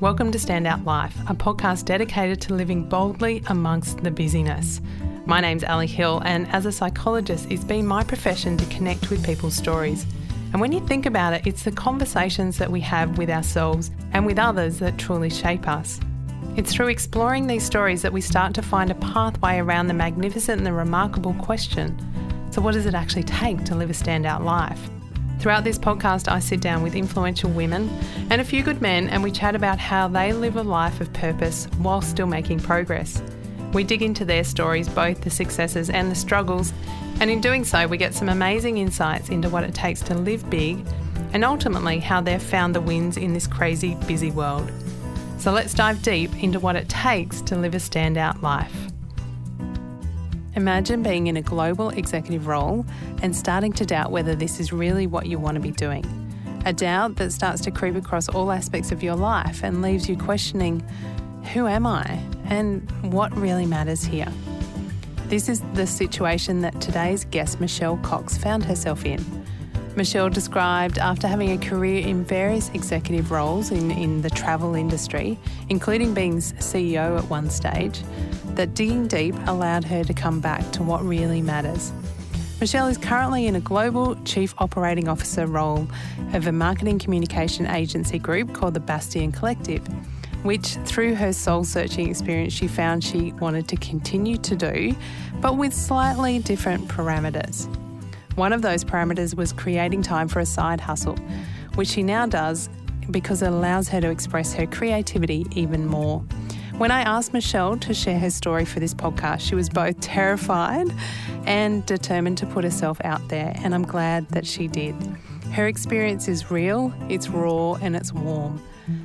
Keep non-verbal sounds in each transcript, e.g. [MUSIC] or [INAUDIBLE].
Welcome to Standout Life, a podcast dedicated to living boldly amongst the busyness. My name's Ali Hill, and as a psychologist, it's been my profession to connect with people's stories. And when you think about it, it's the conversations that we have with ourselves and with others that truly shape us. It's through exploring these stories that we start to find a pathway around the magnificent and the remarkable question so, what does it actually take to live a standout life? Throughout this podcast, I sit down with influential women and a few good men, and we chat about how they live a life of purpose while still making progress. We dig into their stories, both the successes and the struggles, and in doing so, we get some amazing insights into what it takes to live big and ultimately how they've found the wins in this crazy, busy world. So let's dive deep into what it takes to live a standout life. Imagine being in a global executive role and starting to doubt whether this is really what you want to be doing. A doubt that starts to creep across all aspects of your life and leaves you questioning who am I and what really matters here. This is the situation that today's guest, Michelle Cox, found herself in. Michelle described after having a career in various executive roles in, in the travel industry, including being CEO at one stage, that digging deep allowed her to come back to what really matters. Michelle is currently in a global chief operating officer role of a marketing communication agency group called the Bastion Collective, which through her soul searching experience she found she wanted to continue to do, but with slightly different parameters. One of those parameters was creating time for a side hustle, which she now does because it allows her to express her creativity even more. When I asked Michelle to share her story for this podcast, she was both terrified and determined to put herself out there, and I'm glad that she did. Her experience is real, it's raw, and it's warm.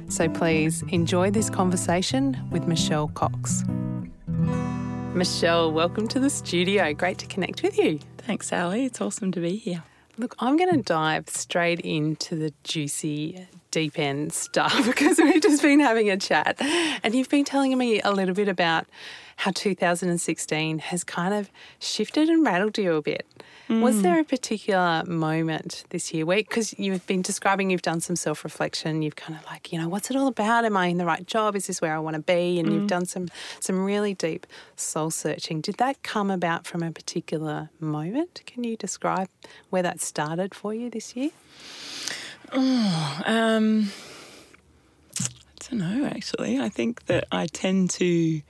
So please enjoy this conversation with Michelle Cox. Michelle, welcome to the studio. Great to connect with you. Thanks, Ali. It's awesome to be here. Look, I'm going to dive straight into the juicy deep end stuff [LAUGHS] because we've just been having a chat and you've been telling me a little bit about how 2016 has kind of shifted and rattled you a bit. Mm. Was there a particular moment this year where, because you've been describing you've done some self reflection, you've kind of like, you know, what's it all about? Am I in the right job? Is this where I want to be? And mm. you've done some some really deep soul searching. Did that come about from a particular moment? Can you describe where that started for you this year? Oh, um, I don't know. Actually, I think that I tend to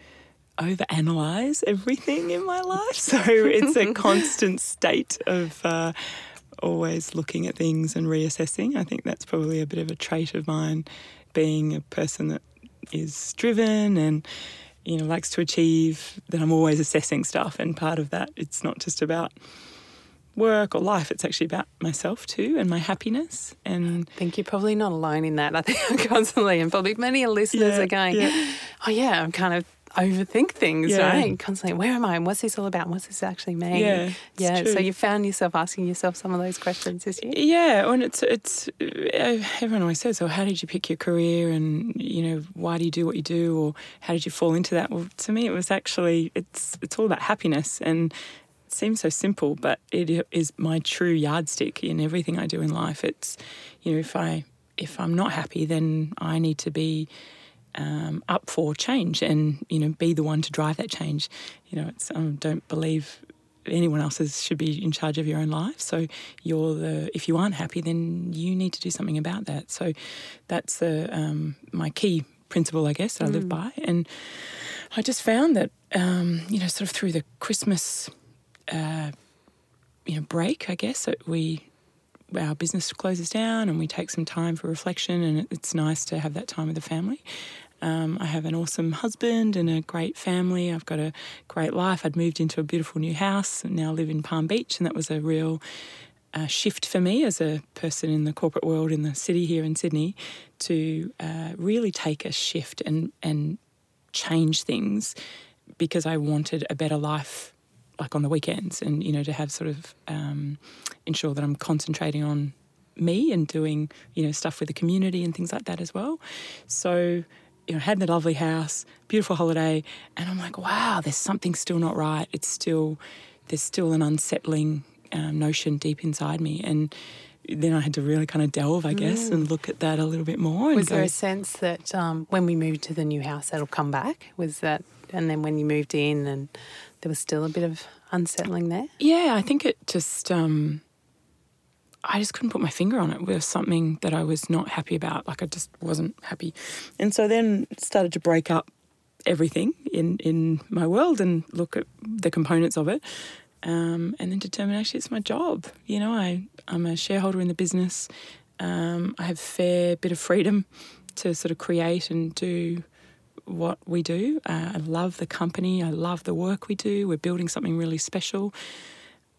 overanalyze everything in my life, so it's a [LAUGHS] constant state of. Uh, always looking at things and reassessing. I think that's probably a bit of a trait of mine, being a person that is driven and you know likes to achieve. That I'm always assessing stuff, and part of that it's not just about work or life. It's actually about myself too and my happiness. And I think you're probably not alone in that. [LAUGHS] I think I'm constantly, and probably many listeners yeah, are going, yeah. "Oh yeah, I'm kind of overthink things, yeah. right? Constantly, where am I? And what's this all about? what's this actually mean? Yeah, yeah. True. So you found yourself asking yourself some of those questions this year. Yeah, and it's it's uh, everyone always says, "Oh, how did you pick your career? And you know, why do you do what you do? Or how did you fall into that?" Well, to me, it was actually it's it's all about happiness and seems so simple, but it is my true yardstick in everything I do in life. It's, you know, if I if I'm not happy, then I need to be um, up for change and you know be the one to drive that change. You know, it's I don't believe anyone else is, should be in charge of your own life. So you're the if you aren't happy, then you need to do something about that. So that's the um, my key principle, I guess, that mm. I live mm. by. And I just found that um, you know, sort of through the Christmas uh, you know break, I guess. We our business closes down and we take some time for reflection, and it's nice to have that time with the family. Um, I have an awesome husband and a great family. I've got a great life. I'd moved into a beautiful new house and now live in Palm Beach, and that was a real uh, shift for me as a person in the corporate world in the city here in Sydney to uh, really take a shift and and change things because I wanted a better life like on the weekends and you know to have sort of um, ensure that I'm concentrating on me and doing you know stuff with the community and things like that as well. So you know had the lovely house, beautiful holiday, and I'm like, wow, there's something still not right. It's still there's still an unsettling um, notion deep inside me and then I had to really kind of delve, I guess, and look at that a little bit more. and Was there a sense that um, when we moved to the new house, that'll come back? Was that, and then when you moved in, and there was still a bit of unsettling there? Yeah, I think it just, um, I just couldn't put my finger on it. It was something that I was not happy about. Like I just wasn't happy. And so then started to break up everything in, in my world and look at the components of it. Um, and then determine actually it's my job. You know, I, I'm a shareholder in the business. Um, I have a fair bit of freedom to sort of create and do what we do. Uh, I love the company. I love the work we do. We're building something really special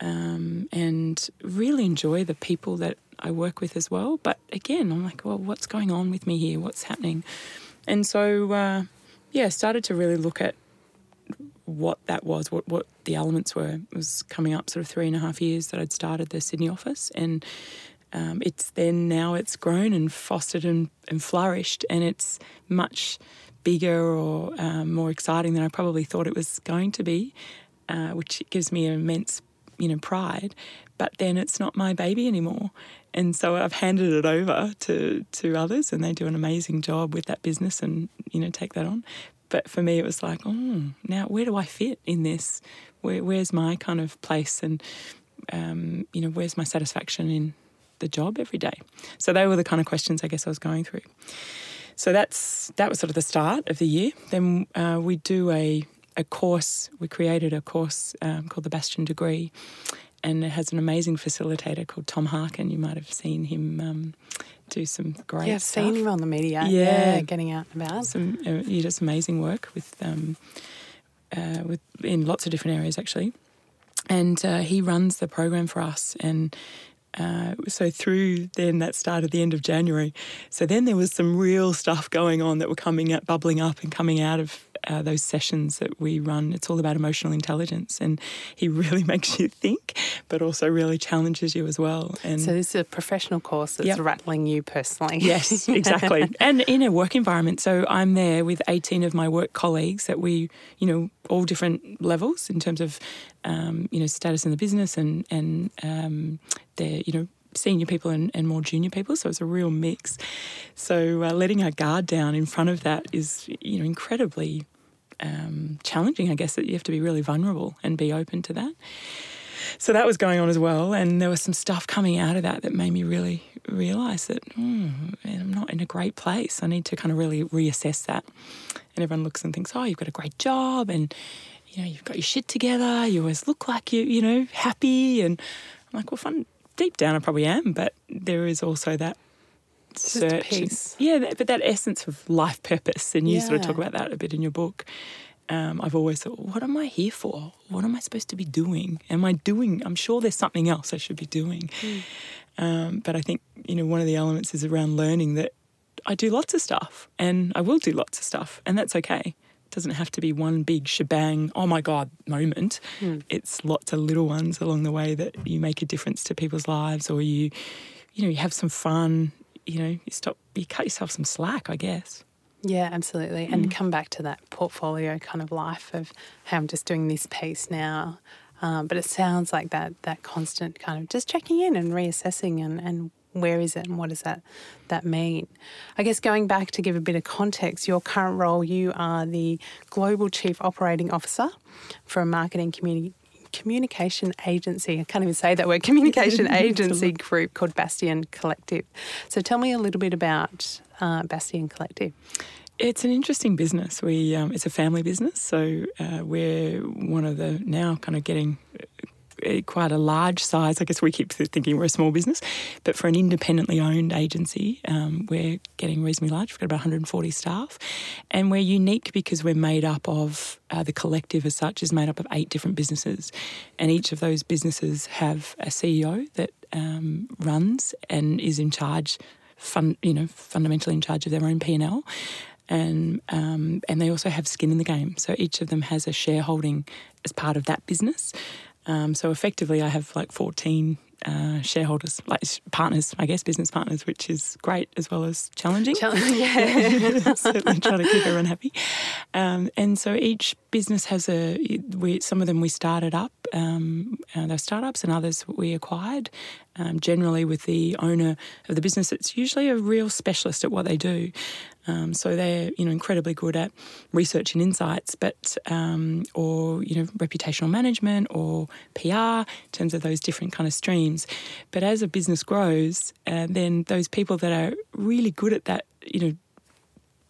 um, and really enjoy the people that I work with as well. But again, I'm like, well, what's going on with me here? What's happening? And so, uh, yeah, started to really look at what that was, what, what the elements were. It was coming up sort of three and a half years that I'd started the Sydney office. And um, it's then now it's grown and fostered and, and flourished, and it's much bigger or um, more exciting than I probably thought it was going to be, uh, which gives me immense, you know, pride. But then it's not my baby anymore, and so I've handed it over to to others, and they do an amazing job with that business, and you know, take that on. But for me, it was like, oh, now where do I fit in this? Where, where's my kind of place, and um, you know, where's my satisfaction in the job every day? So they were the kind of questions I guess I was going through. So that's that was sort of the start of the year. Then uh, we do a a course. We created a course um, called the Bastion Degree, and it has an amazing facilitator called Tom Harkin. You might have seen him um, do some great. yeah, I've stuff. seen him on the media. Yeah. getting out and about. Some uh, he does amazing work with um, uh, with in lots of different areas actually, and uh, he runs the program for us and. Uh, so through then that started the end of January. So then there was some real stuff going on that were coming up, bubbling up, and coming out of uh, those sessions that we run. It's all about emotional intelligence, and he [LAUGHS] really makes you think, but also really challenges you as well. And So this is a professional course that's Yep. rattling you personally. Yes, [LAUGHS] exactly. and in a work environment. So I'm there with 18 of my work colleagues that we, you know, all different levels in terms of, um, you know, status in the business and, and um, their, you know, senior people and, and more junior people. So it's a real mix. So uh, letting our guard down in front of that is, you know, incredibly um, challenging, I guess, that you have to be really vulnerable and be open to that. So that was going on as well, and there was some stuff coming out of that that made me really realise that man, I'm not in a great place. I need to kind of really reassess that. And everyone looks and thinks, "Oh, you've got a great job, and you know you've got your shit together. You always look like you, you know, happy." And I'm like, "Well, fun. Deep down, I probably am, but there is also that." search and- yeah, that, but that essence of life purpose, and you sort of talk about that a bit in your book. Um, I've always thought, what am I here for? What am I supposed to be doing? Am I doing? I'm sure there's something else I should be doing. Um, but I think you know one of the elements is around learning that I do lots of stuff, and I will do lots of stuff, and that's okay. Doesn't have to be one big shebang. Oh my god, moment. It's lots of little ones along the way that you make a difference to people's lives, or you, you know, you have some fun. You know, you stop, you cut yourself some slack, I guess. Yeah, absolutely. And come back to that portfolio kind of life of how I'm just doing this piece now. Um, but it sounds like that that constant kind of just checking in and reassessing and, and where is it and what does that that mean? I guess going back to give a bit of context, your current role, you are the global chief operating officer for a marketing community communication agency. I can't even say that word. Communication [LAUGHS] agency group called Bastion Collective. So tell me a little bit about uh, Bastion Collective. It's an interesting business. We um, it's a family business, so uh, we're one of the now kind of getting quite a large size. I guess we keep thinking we're a small business, but for an independently owned agency, um, we're getting reasonably large. We've got about 140 staff, and we're unique because we're made up of uh, the collective as such is made up of eight different businesses, and each of those businesses have a CEO that um, runs and is in charge. Fun, you know, fundamentally in charge of their own P and L, and um, and they also have skin in the game. So each of them has a shareholding as part of that business. Um, so effectively, I have like fourteen uh, shareholders, like partners, I guess, business partners, which is great as well as challenging. [LAUGHS] yeah. [LAUGHS] Certainly trying to keep everyone happy. Um, and so each business has a we, some of them we started up um, uh, they're startups and others we acquired um, generally with the owner of the business it's usually a real specialist at what they do um, so they're you know incredibly good at research and insights but um, or you know reputational management or PR in terms of those different kind of streams but as a business grows uh, then those people that are really good at that you know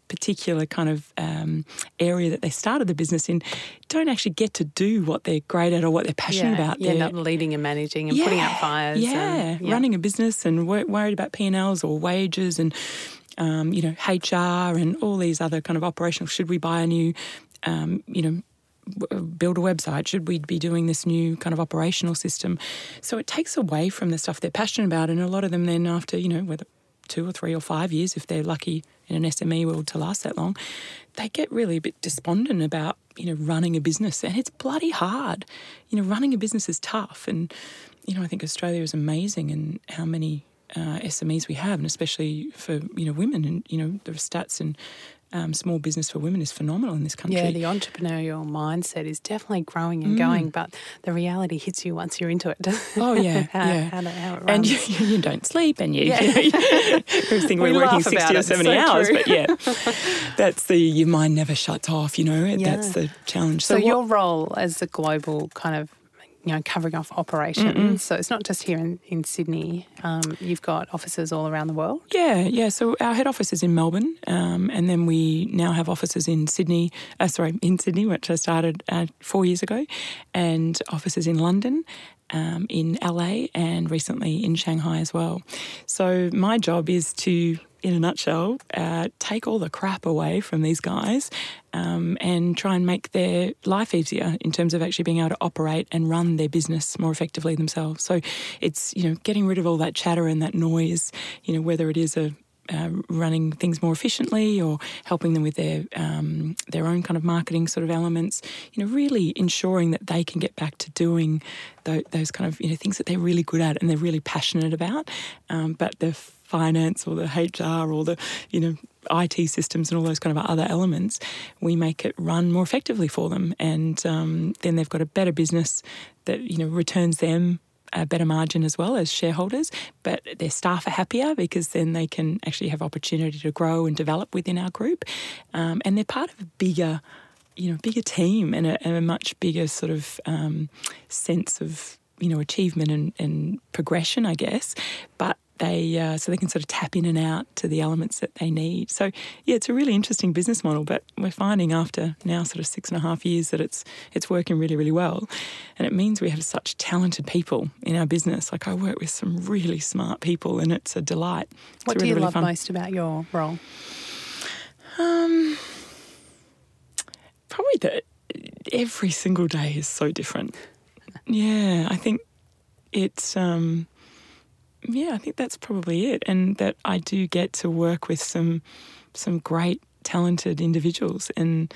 particular kind of um, area that they started the business in don't actually get to do what they're great at or what they're passionate yeah, about. End up leading and managing and yeah, putting out fires. Yeah, and, yeah, running a business and worried about P&Ls or wages and, um, you know, HR and all these other kind of operational, should we buy a new, um, you know, build a website? Should we be doing this new kind of operational system? So it takes away from the stuff they're passionate about, and a lot of them then after you know whether two or three or five years, if they're lucky in an SME world to last that long, they get really a bit despondent about, you know, running a business. And it's bloody hard. You know, running a business is tough. And, you know, I think Australia is amazing in how many uh, SMEs we have, and especially for, you know, women. And, you know, the stats and um, small business for women is phenomenal in this country. Yeah, the entrepreneurial mindset is definitely growing and mm. going, but the reality hits you once you're into it. [LAUGHS] Oh yeah, how, yeah. How, how. And you, [LAUGHS] you, don't sleep, and you, yeah. [LAUGHS] you, think we are working sixty or seventy so hours, true. but yeah, that's the your mind never shuts off. You know, yeah. that's the challenge. So, so what, your role as the global kind of you know, covering off operations. Mm-mm. So it's not just here in, in Sydney. Um, you've got offices all around the world. Yeah, yeah. So our head office is in Melbourne, um, and then we now have offices in Sydney. Uh, sorry, in Sydney, which I started uh, four years ago, and offices in London. Um, in LA and recently in Shanghai as well. So, my job is to in a nutshell, uh, take all the crap away from these guys um, and try and make their life easier in terms of actually being able to operate and run their business more effectively themselves. So it's you know getting rid of all that chatter and that noise. You know whether it is a uh, running things more efficiently or helping them with their um, their own kind of marketing sort of elements. You know, really ensuring that they can get back to doing th- those kind of you know things that they're really good at and they're really passionate about. Um, but the finance or the HR or the you know IT systems and all those kind of other elements, we make it run more effectively for them, and um, then they've got a better business that you know returns them a better margin as well as shareholders, but their staff are happier because then they can actually have opportunity to grow and develop within our group, um, and they're part of a bigger, you know, bigger team and a, and a much bigger sort of um, sense of you know achievement and, and progression, I guess. But they uh, so they can sort of tap in and out to the elements that they need. So yeah, it's a really interesting business model. But we're finding after now sort of six and a half years that it's it's working really really well, and it means we have such talented people in our business. Like I work with some really smart people, and it's a delight. It's what really, do you really love fun. most about your role? Um, probably that every single day is so different. Yeah, I think it's. Um, yeah, I think that's probably it, and that I do get to work with some some great talented individuals and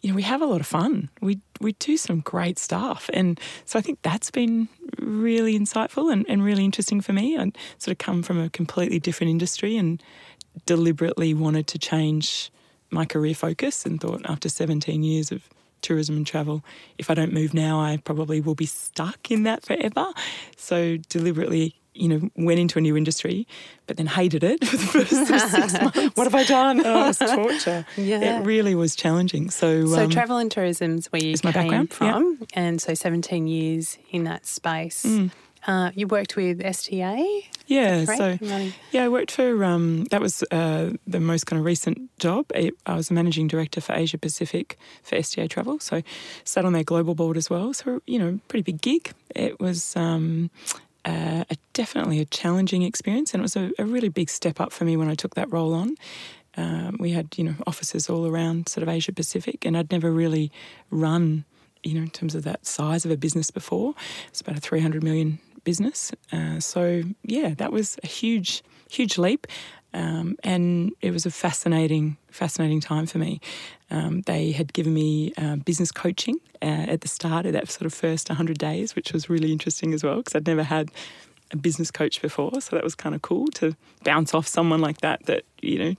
you know we have a lot of fun. We we do some great stuff and so I think that's been really insightful and, and really interesting for me. I sort of come from a completely different industry and deliberately wanted to change my career focus and thought after 17 years of tourism and travel if I don't move now I probably will be stuck in that forever. So deliberately you know, went into a new industry, but then hated it [LAUGHS] for the first six months. [LAUGHS] what have I done? oh, [LAUGHS] it was torture. Yeah. It really was challenging. So, so um, travel and tourism is where you is came my background. from, yeah. and so 17 years in that space. Mm. Uh, you worked with STA. Yeah, so yeah, I worked for um, that was uh, the most kind of recent job. I, I was a managing director for Asia Pacific for STA Travel, so sat on their global board as well. So you know, pretty big gig. It was um, uh, a, definitely a challenging experience, and it was a, a, really big step up for me when I took that role on. Um, we had you know offices all around sort of Asia Pacific, and I'd never really run you know in terms of that size of a business before. It's about a three hundred million business, uh, so yeah, that was a huge huge leap. Um, and it was a fascinating, fascinating time for me. Um, they had given me uh, business coaching uh, at the start of that sort of first 100 days, which was really interesting as well because I'd never had a business coach before. So that was kind of cool to bounce off someone like that that, you know,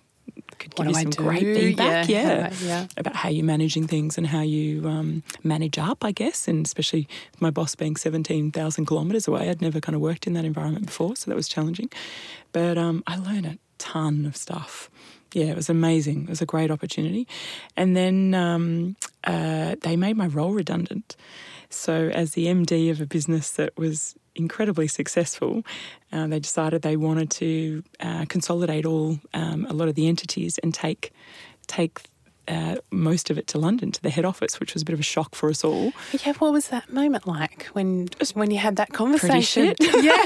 could give do you some great feedback. Yeah, Yeah, how yeah. about how you're managing things and how you um, manage up, I guess, and especially my boss being 17,000 kilometres away. I'd never kind of worked in that environment before, so that was challenging. But um, I learned a ton of stuff. Yeah, it was amazing. It was a great opportunity. And then um, uh, they made my role redundant. So, as the MD of a business that was incredibly successful, uh, they decided they wanted to uh, consolidate all um, a lot of the entities and take take uh, most of it to London to the head office, which was a bit of a shock for us all. Yeah, what was that moment like when when you had that conversation? [LAUGHS] yeah,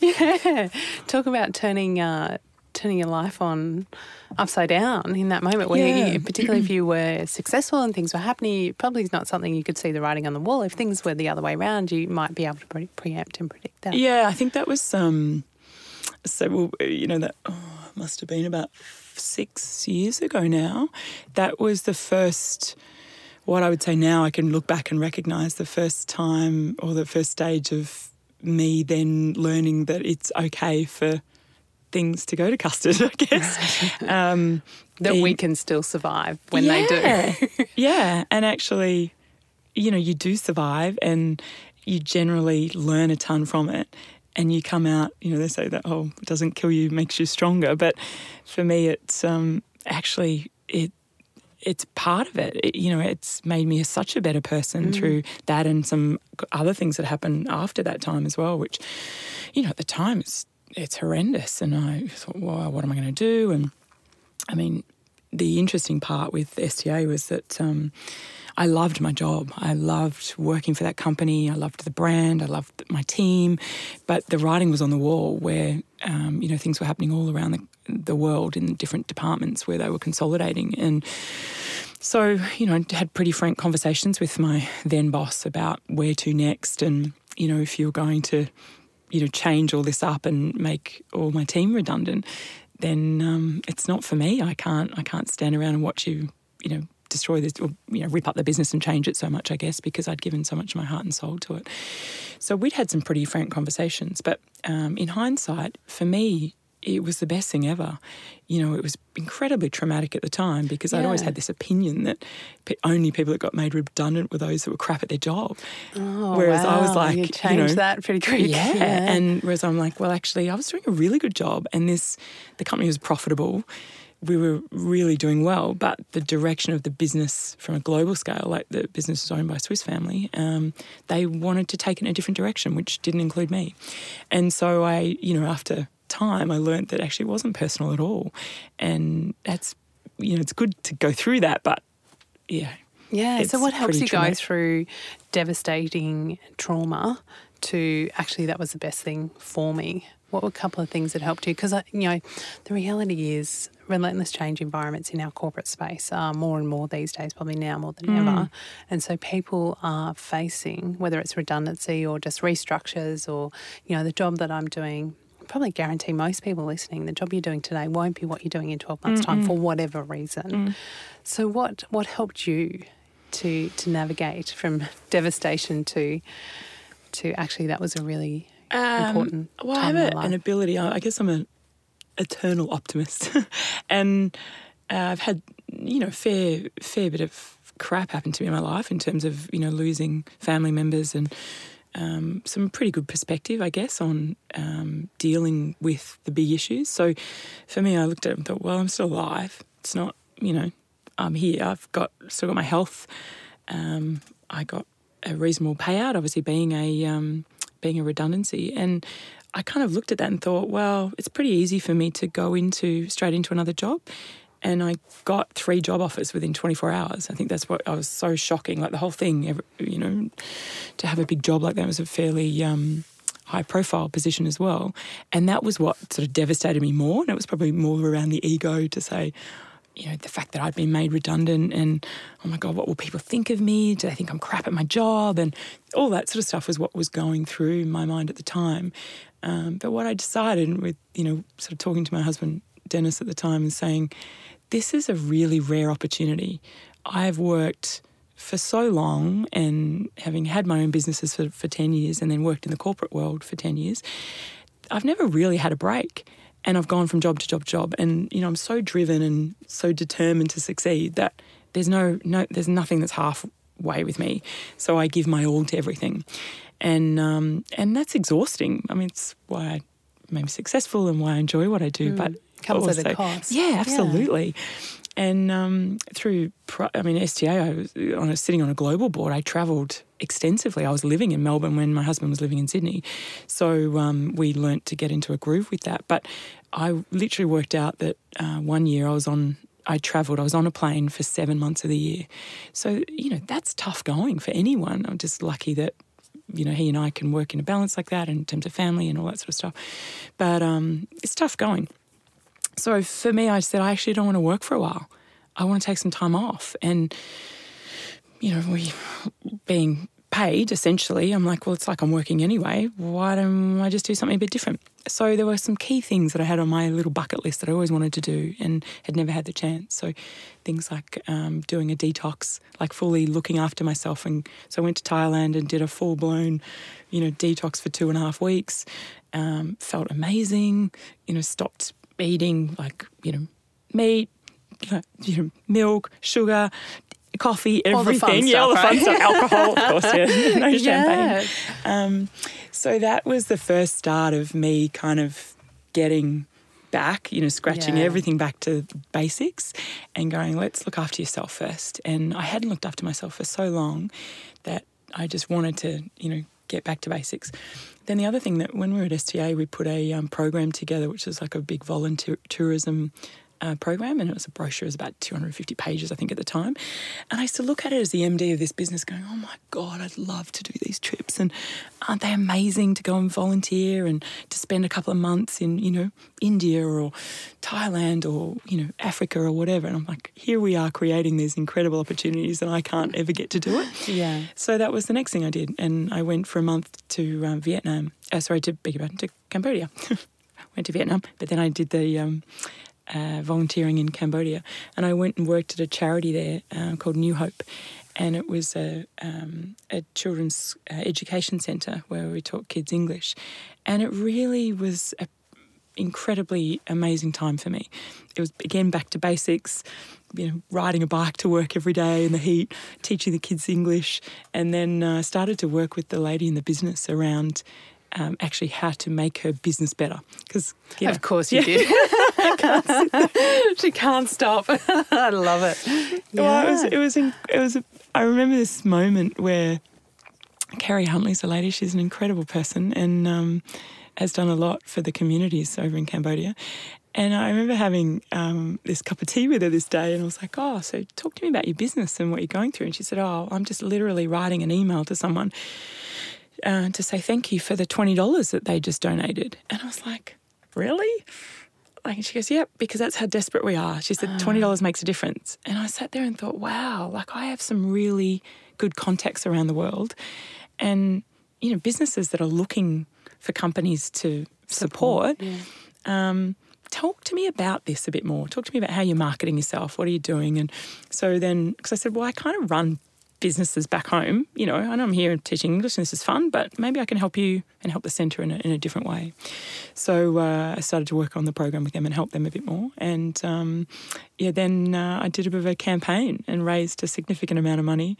[LAUGHS] yeah. Talk about turning uh, turning your life on upside down in that moment. Where Yeah. you, particularly if [CLEARS THROAT] you were successful and things were happening, probably is not something you could see the writing on the wall. If things were the other way around, you might be able to pre- preempt and predict that. Yeah, I think that was um, so. Well, you know that oh, must have been about six years ago now. That was the first. What I would say now, I can look back and recognise the first time or the first stage of me then learning that it's okay for things to go to custard. [LAUGHS] I guess [LAUGHS] um, That we can still survive when they do. yeah. [LAUGHS] yeah, and actually, you know, you do survive, and you generally learn a ton from it. And you come out, you know, they say that oh, it doesn't kill you, makes you stronger. But for me, it's um, actually it it's part of it. It- You know, it's made me such a better person through that and some other things that happened after that time as well. Which, you know, at the time it's it's horrendous, and I thought, well, what am I going to do? And I mean, the interesting part with STA was that um, I loved my job. I loved working for that company. I loved the brand. I loved my team. But the writing was on the wall where, um, you know, things were happening all around the, the world in different departments where they were consolidating. And so, you know, I had pretty frank conversations with my then boss about where to next and, you know, if you're going to, you know, change all this up and make all my team redundant, then um, it's not for me. I can't I can't stand around and watch you, you know, destroy this or you know rip up the business and change it so much. I guess because I'd given so much of my heart and soul to it. So we'd had some pretty frank conversations. But um, in hindsight, for me, it was the best thing ever. You know, it was incredibly traumatic at the time because I'd always had this opinion that only people that got made redundant were those that were crap at their job. Oh, Whereas I was like, you you changed know, that pretty quick. yeah. And whereas I'm like, well, actually, I was doing a really good job, and this the company was profitable. We were really doing well, but the direction of the business from a global scale, like the business was owned by a Swiss family, um, they wanted to take it in a different direction, which didn't include me. And so I, you know, after time, I learned that actually it wasn't personal at all, and that's, you know, it's good to go through that, but yeah, Yeah. So, what helps you go through devastating trauma to actually that was the best thing for me? What were a couple of things that helped you? Because you know, the reality is relentless change environments in our corporate space are more and more these days, probably now more than ever. Mm. And so people are facing whether it's redundancy or just restructures or you know the job that I'm doing. Probably guarantee most people listening the job you're doing today won't be what you're doing in 12 months' time for whatever reason. Mm. So what what helped you to to navigate from [LAUGHS] devastation to to actually that was a really important Um, Well, I have a, an ability. I I guess I'm an eternal optimist, [LAUGHS] and uh, I've had you know fair fair bit of crap happen to me in my life in terms of you know losing family members and um, some pretty good perspective, I guess, on um, dealing with the big issues. So for me, I looked at it and thought, well, I'm still alive. It's not you know I'm here. I've got still got my health. Um, I got a reasonable payout, obviously being a um, being a redundancy, and I kind of looked at that and thought, well, it's pretty easy for me to go into straight into another job. And I got three job offers within 24 hours. I think that's what I was so shocking. Like the whole thing, you know, to have a big job like that was a fairly um, high profile position as well. And that was what sort of devastated me more. And it was probably more around the ego to say, you know, the fact that I'd been made redundant and, oh my God, what will people think of me? Do they think I'm crap at my job? And all that sort of stuff was what was going through my mind at the time. Um, but what I decided with, you know, sort of talking to my husband, Dennis, at the time and saying, this is a really rare opportunity. I've worked for so long and having had my own businesses for, for 10 years and then worked in the corporate world for 10 years, I've never really had a break. And I've gone from job to job to job, and you know I'm so driven and so determined to succeed that there's no no there's nothing that's halfway with me. So I give my all to everything, and um, and that's exhausting. I mean, it's why I am successful and why I enjoy what I do, mm. but comes also, at a cost. Yeah, absolutely. Yeah. And um, through, I mean, STA, I was on a, sitting on a global board. I travelled extensively. I was living in Melbourne when my husband was living in Sydney, so um, we learnt to get into a groove with that. But I literally worked out that uh, one year I was on. I travelled. I was on a plane for seven months of the year, so you know that's tough going for anyone. I'm just lucky that you know, he and I can work in a balance like that in terms of family and all that sort of stuff. But um, it's tough going. So for me, I said, I actually don't want to work for a while. I want to take some time off. And, you know, we being paid essentially, I'm like, well, it's like I'm working anyway. Why don't I just do something a bit different? So there were some key things that I had on my little bucket list that I always wanted to do and had never had the chance. So things like um, doing a detox, like fully looking after myself. And so I went to Thailand and did a full blown, you know, detox for two and a half weeks. Um, felt amazing. You know, stopped eating like you know meat, [LAUGHS] you know milk, sugar, coffee, everything. yeah, all the fun stuff. Alcohol, of course. Yeah, [LAUGHS] no champagne. Um, so that was the first start of me kind of getting back, you know, scratching yeah. everything back to basics and going, let's look after yourself first. And I hadn't looked after myself for so long that I just wanted to, you know, get back to basics. Then the other thing that when we were at STA, we put a um, program together, which was like a big volunteer tourism uh, program, and it was a brochure, it was about 250 pages, I think, at the time. And I used to look at it as the MD of this business, going, "Oh my God, I'd love to do these trips, and aren't they amazing to go and volunteer and to spend a couple of months in, you know, India or Thailand or you know Africa or whatever?" And I'm like, "Here we are creating these incredible opportunities, and I can't ever get to do it." Yeah. So that was the next thing I did, and I went for a month to um, Vietnam. Uh, sorry, to beg your pardon, to Cambodia. [LAUGHS] went to Vietnam, but then I did the um, uh, volunteering in Cambodia, and I went and worked at a charity there uh, called New Hope, and it was a um, a children's uh, education centre where we taught kids English, and it really was a incredibly amazing time for me. It was again back to basics, you know, riding a bike to work every day in the heat, teaching the kids English, and then uh, started to work with the lady in the business around um, actually how to make her business better. Because of course you yeah. did. [LAUGHS] [LAUGHS] she can't stop. I love it. Yeah. Well, it was. It was. It was. A, I remember this moment where Carrie Huntley's a lady. She's an incredible person and um, has done a lot for the communities over in Cambodia. And I remember having um, this cup of tea with her this day, and I was like, "Oh, so talk to me about your business and what you're going through." And she said, "Oh, I'm just literally writing an email to someone." Uh, to say thank you for the $20 that they just donated. And I was like, really? Like, she goes, yep, because that's how desperate we are. She said, $20 makes a difference. And I sat there and thought, wow, like I have some really good contacts around the world. And, you know, businesses that are looking for companies to support. support yeah. um, talk to me about this a bit more. Talk to me about how you're marketing yourself. What are you doing? And so then, because I said, well, I kind of run businesses back home, you know, I know I'm here teaching English and this is fun, but maybe I can help you and help the centre in a, in a different way. So uh, I started to work on the program with them and help them a bit more. And um, yeah, then uh, I did a bit of a campaign and raised a significant amount of money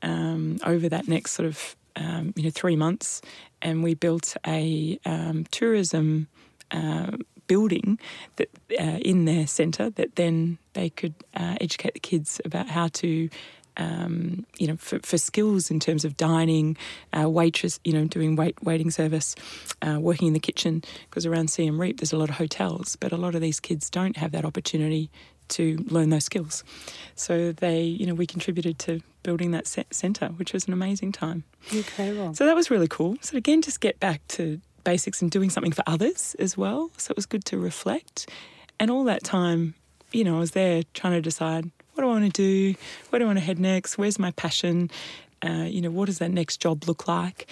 um, over that next sort of um, you know three months, and we built a um, tourism. Uh, building that uh, in their centre that then they could uh, educate the kids about how to um, you know, for, for, skills in terms of dining, uh, waitress, you know, doing wait waiting service, uh, working in the kitchen. Because around Siem Reap, there's a lot of hotels, but a lot of these kids don't have that opportunity to learn those skills. So they, you know, we contributed to building that centre, which was an amazing time. Incredible. So that was really cool. So again, just get back to basics and doing something for others as well. So it was good to reflect. And all that time, you know, I was there trying to decide what do I want to do? Where do I want to head next? Where's my passion? Uh, you know, what does that next job look like?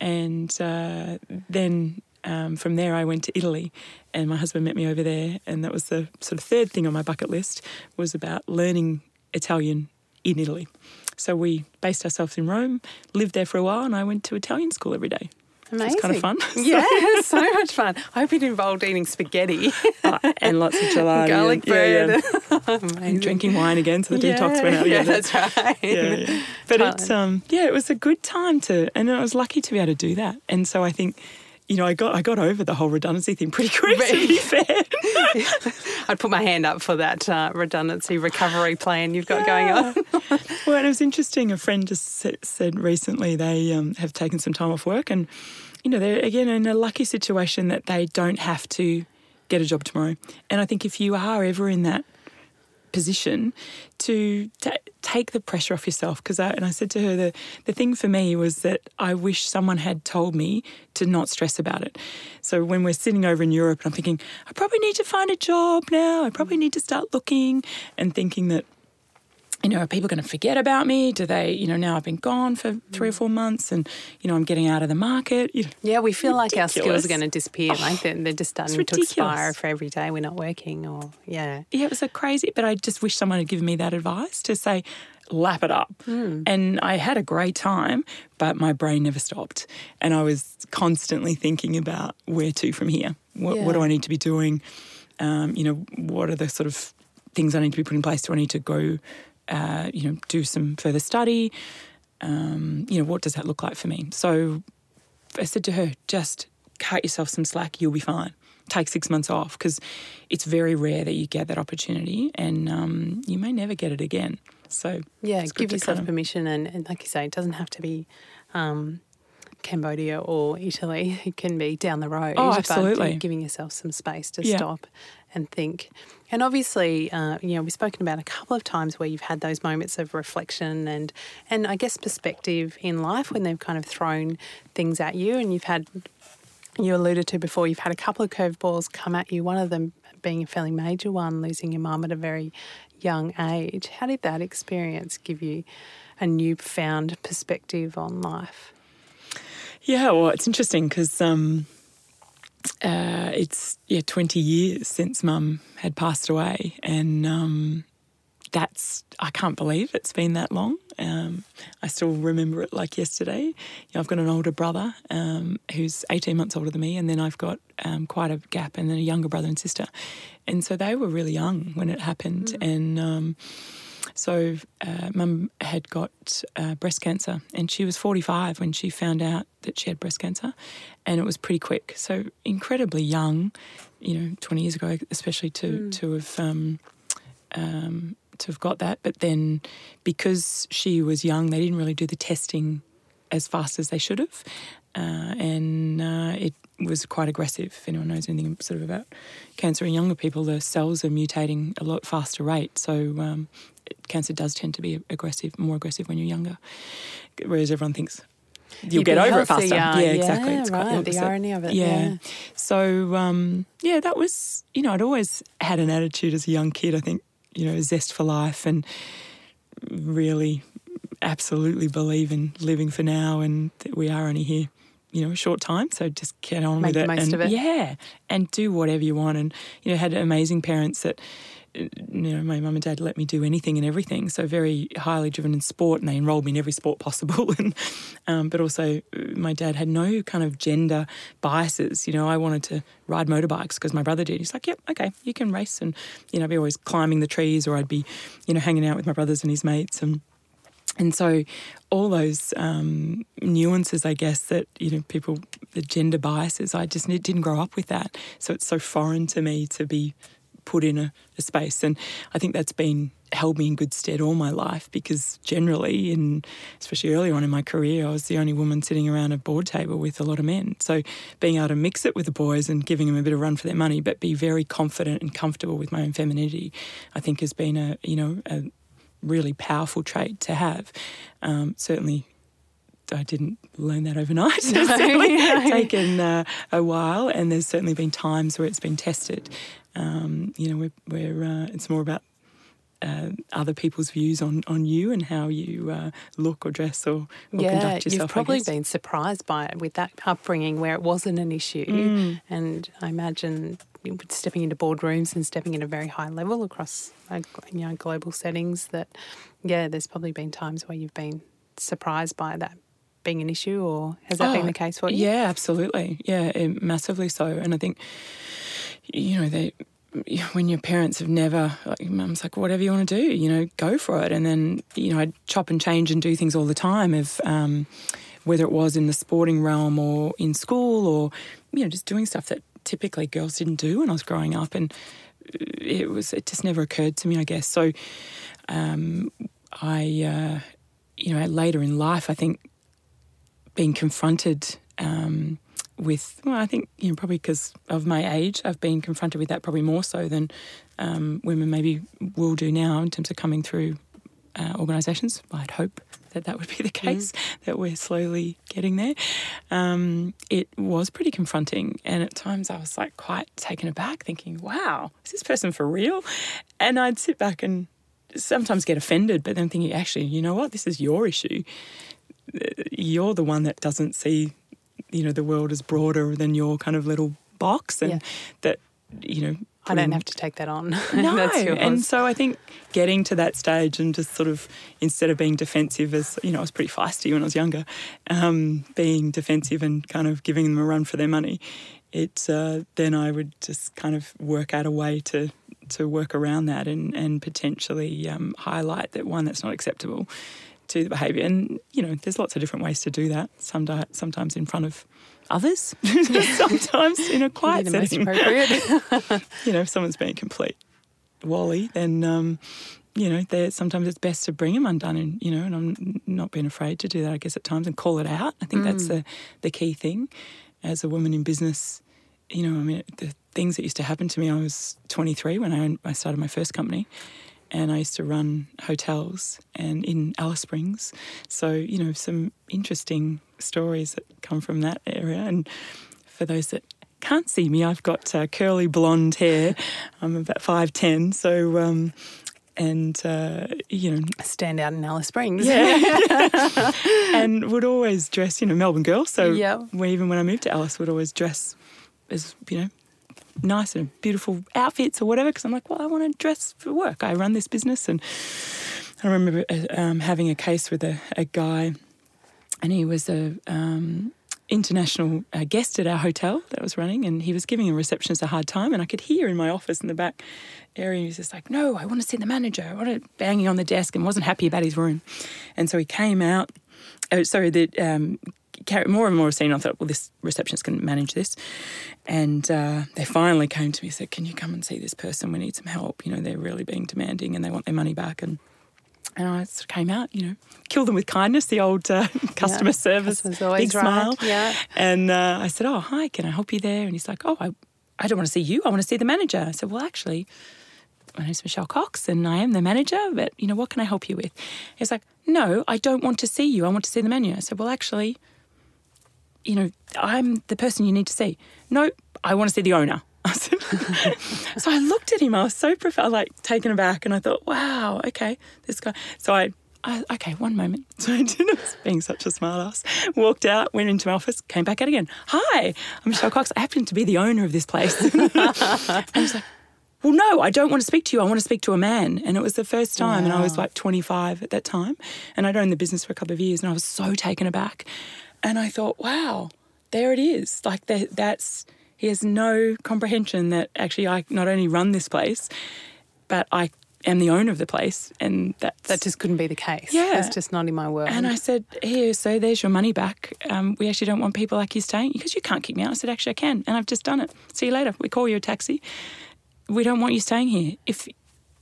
And uh, then um, from there, I went to Italy, and my husband met me over there, and that was the sort of third thing on my bucket list was about learning Italian in Italy. So we based ourselves in Rome, lived there for a while, and I went to Italian school every day. Amazing. [LAUGHS] It's kind of fun. Yeah, so much fun. I hope it involved eating spaghetti. Uh, and lots of gelati. Garlic and, yeah, bread. yeah. [LAUGHS] Amazing. And drinking wine again, so the yeah, detox went out. Yeah, that's- right. yeah, yeah. But it's um yeah, it was a good time to, and I was lucky to be able to do that. And so I think, you know, I got I got over the whole redundancy thing pretty quick. To be fair, [LAUGHS] I'd put my hand up for that uh, redundancy recovery plan you've got going on. well, and it was interesting. A friend just sa- said recently they um, have taken some time off work, and you know they're again in a lucky situation that they don't have to get a job tomorrow. And I think if you are ever in that position to ta take the pressure off yourself because I, and I said to her the the thing for me was that I wish someone had told me to not stress about it. So when we're sitting over in Europe and I'm thinking I probably need to find a job now, I probably need to start looking and thinking that you know, are people going to forget about me? Do they, you know, now I've been gone for three or four months and, you know, I'm getting out of the market. You know, Yeah, we feel like our skills are going to disappear. like they're, they're just starting to ridiculous. expire for every day we're not working or, yeah. yeah, it was a crazy, but I just wish someone had given me that advice to say, lap it up. And I had a great time, but my brain never stopped. And I was constantly thinking about where to from here. What, what do I need to be doing? Um, you know, what are the sort of things I need to be put in place? Do I need to go, uh, you know, do some further study? Um, you know, what does that look like for me? So I said to her, just cut yourself some slack, you'll be fine. Take six months off because it's very rare that you get that opportunity and um, you may never get it again. So, Yeah, give yourself kind of- permission. And, and like you say, it doesn't have to be um, Cambodia or Italy. [LAUGHS] It can be down the road. Oh, but absolutely. giving yourself some space to Yeah. stop and think. And obviously, uh, you know, we've spoken about a couple of times where you've had those moments of reflection and, and I guess perspective in life when they've kind of thrown things at you and you've had you alluded to before, you've had a couple of curveballs come at you, one of them being a fairly major one, losing your mum at a very young age. How did that experience give you a newfound perspective on life? Yeah, well, it's interesting because um, uh, it's yeah twenty years since Mum had passed away, and um, that's I can't believe it's been that long. Um, I still remember it like yesterday. You know, I've got an older brother um, who's eighteen months older than me, and then I've got um, quite a gap, and then a younger brother and sister, and so they were really young when it happened, and. So, uh, mum had got uh, breast cancer, and she was 45 when she found out that she had breast cancer, and it was pretty quick. So, incredibly young, you know, 20 years ago, especially to to have um, um, to have got that. But then, because she was young, they didn't really do the testing as fast as they should have, uh, and uh, it was quite aggressive. If anyone knows anything sort of about cancer in younger people, the cells are mutating a lot faster rate. So um, cancer does tend to be aggressive, more aggressive when you're younger, whereas everyone thinks you'll You'd get over it faster. healthier. Yeah, exactly. Yeah, It's quite right, the irony of it, yeah. So um, yeah, that was you know I'd always had an attitude as a young kid. I think you know zest for life and really absolutely believe in living for now and that we are only here you know a short time. So just get on Make with the it most and of it. yeah and do whatever you want. And you know had amazing parents that you know my mum and dad let me do anything and everything. So very highly driven in sport and they enrolled me in every sport [LAUGHS] possible. And um, but also uh, my dad had no kind of gender biases. You know I wanted to ride motorbikes because my brother did. He's like yep okay you can race. And you know I'd be always climbing the trees or I'd be you know hanging out with my brothers and his mates. And and so, all those um, nuances, I guess, that you know, people, the gender biases, I just didn't grow up with that. So it's so foreign to me to be put in a, a space, and I think that's been held me in good stead all my life because generally, in especially earlier on in my career, I was the only woman sitting around a board table with a lot of men. So being able to mix it with the boys and giving them a bit of run for their money, but be very confident and comfortable with my own femininity, I think has been a you know a really powerful trait to have. Um, certainly, I didn't learn that overnight. [LAUGHS] It's certainly [LAUGHS] No. taken uh, a while, and there's certainly been times where it's been tested. Um, you know, where, where uh, it's more about uh, other people's views on, on you and how you uh, look or dress or, or yeah, conduct yourself. you've probably been surprised by it with that upbringing where it wasn't an issue. Mm. And I imagine stepping into boardrooms and stepping at a very high level across you know global settings. That yeah, there's probably been times where you've been surprised by that being an issue, or has that Oh, been the case for you? Yeah, absolutely. Yeah, eh, massively so. And I think, you know, they when your parents have never, like, mum's like, whatever you want to do, you know, go for it. And then, you know, I'd chop and change and do things all the time of um, whether it was in the sporting realm or in school or, you know, just doing stuff that typically girls didn't do when I was growing up. And it was, it just never occurred to me, I guess. So um, I, uh, you know, later in life, I think being confronted um, with, well, I think, you know, probably because of my age, I've been confronted with that probably more so than um, women maybe will do now in terms of coming through uh, organisations. I'd hope that that would be the case, that we're slowly getting there. Um, it was pretty confronting. And at times I was like quite taken aback, thinking, wow, is this person for real? And I'd sit back and sometimes get offended, but then thinking, actually, you know what? This is your issue. You're the one that doesn't see, you know, the world is broader than your kind of little box, and Yeah. that, you know, I don't have to take that on. [LAUGHS] no, and so I think getting to that stage and just sort of instead of being defensive, as you know, I was pretty feisty when I was younger, um, being defensive and kind of giving them a run for their money, it uh, then I would just kind of work out a way to to work around that and and potentially um, highlight that one that's not acceptable to the behaviour. And you know, there's lots of different ways to do that. Some sometimes in front of others, [LAUGHS] sometimes in a quiet the most setting appropriate. [LAUGHS] you know, if someone's being complete wally, then um, you know, there sometimes it's best to bring them undone, and you know, and I'm not being afraid to do that. I guess at times and call it out. I think that's the the key thing as a woman in business. You know, I mean, the things that used to happen to me. I was 23 when I owned, I started my first company. And I used to run hotels and in Alice Springs. So, you know, some interesting stories that come from that area. And for those that can't see me, I've got uh, curly blonde hair. [LAUGHS] I'm about 5'10. So, um, and, uh, you know, Stand out in Alice Springs. yeah. [LAUGHS] [LAUGHS] and would always dress, you know, Melbourne girl. So we- even when I moved to Alice, would always dress as, you know, nice and beautiful outfits or whatever. Because I'm like, well, I want to dress for work. I run this business. And I remember uh, um, having a case with a, a guy, and he was a um, international uh, guest at our hotel that was running, and he was giving a receptionist a hard time. And I could hear in my office in the back area, he was just like, "No, I want to see the manager." I want banging on the desk, and wasn't happy about his room. And so he came out. Oh, sorry, the um, more and more seen. I thought, well, this receptionist can manage this. And uh, they finally came to me and said, "Can you come and see this person? We need some help. You know, they're really being demanding, and they want their money back." And and I sort of came out, you know, kill them with kindness, the old uh, [LAUGHS] customer service, customer's always big right, smile. yeah. And uh, I said, oh, hi, can I help you there? And he's like, oh, I, I don't want to see you. I want to see the manager. I said, well, actually, my name's Michelle Cox and I am the manager, but, you know, what can I help you with? He's like, no, I don't want to see you. I want to see the menu. I said, well, actually, you know, I'm the person you need to see. No, I want to see the owner. I [LAUGHS] so I looked at him. I was so profound, like taken aback, and I thought, wow, okay, this guy. So I, I okay, one moment. [LAUGHS] So I did, I being such a smart ass. Walked out, went into my office, came back out again. Hi, I'm Michelle Cox. I happen to be the owner of this place. [LAUGHS] and he's like, well, no, I don't want to speak to you. I want to speak to a man. And it was the first time, and I was like 25 at that time, and I'd owned the business for a couple of years, and I was so taken aback. And I thought, wow, there it is. Like that, that's he has no comprehension that actually I not only run this place, but I am the owner of the place, and that's That just couldn't be the case. Yeah. It's just not in my world. and I said, Here, so there's your money back. Um, we actually don't want people like you staying because you can't kick me out. I said, Actually, I can. And I've just done it. See you later. We call you a taxi. We don't want you staying here. If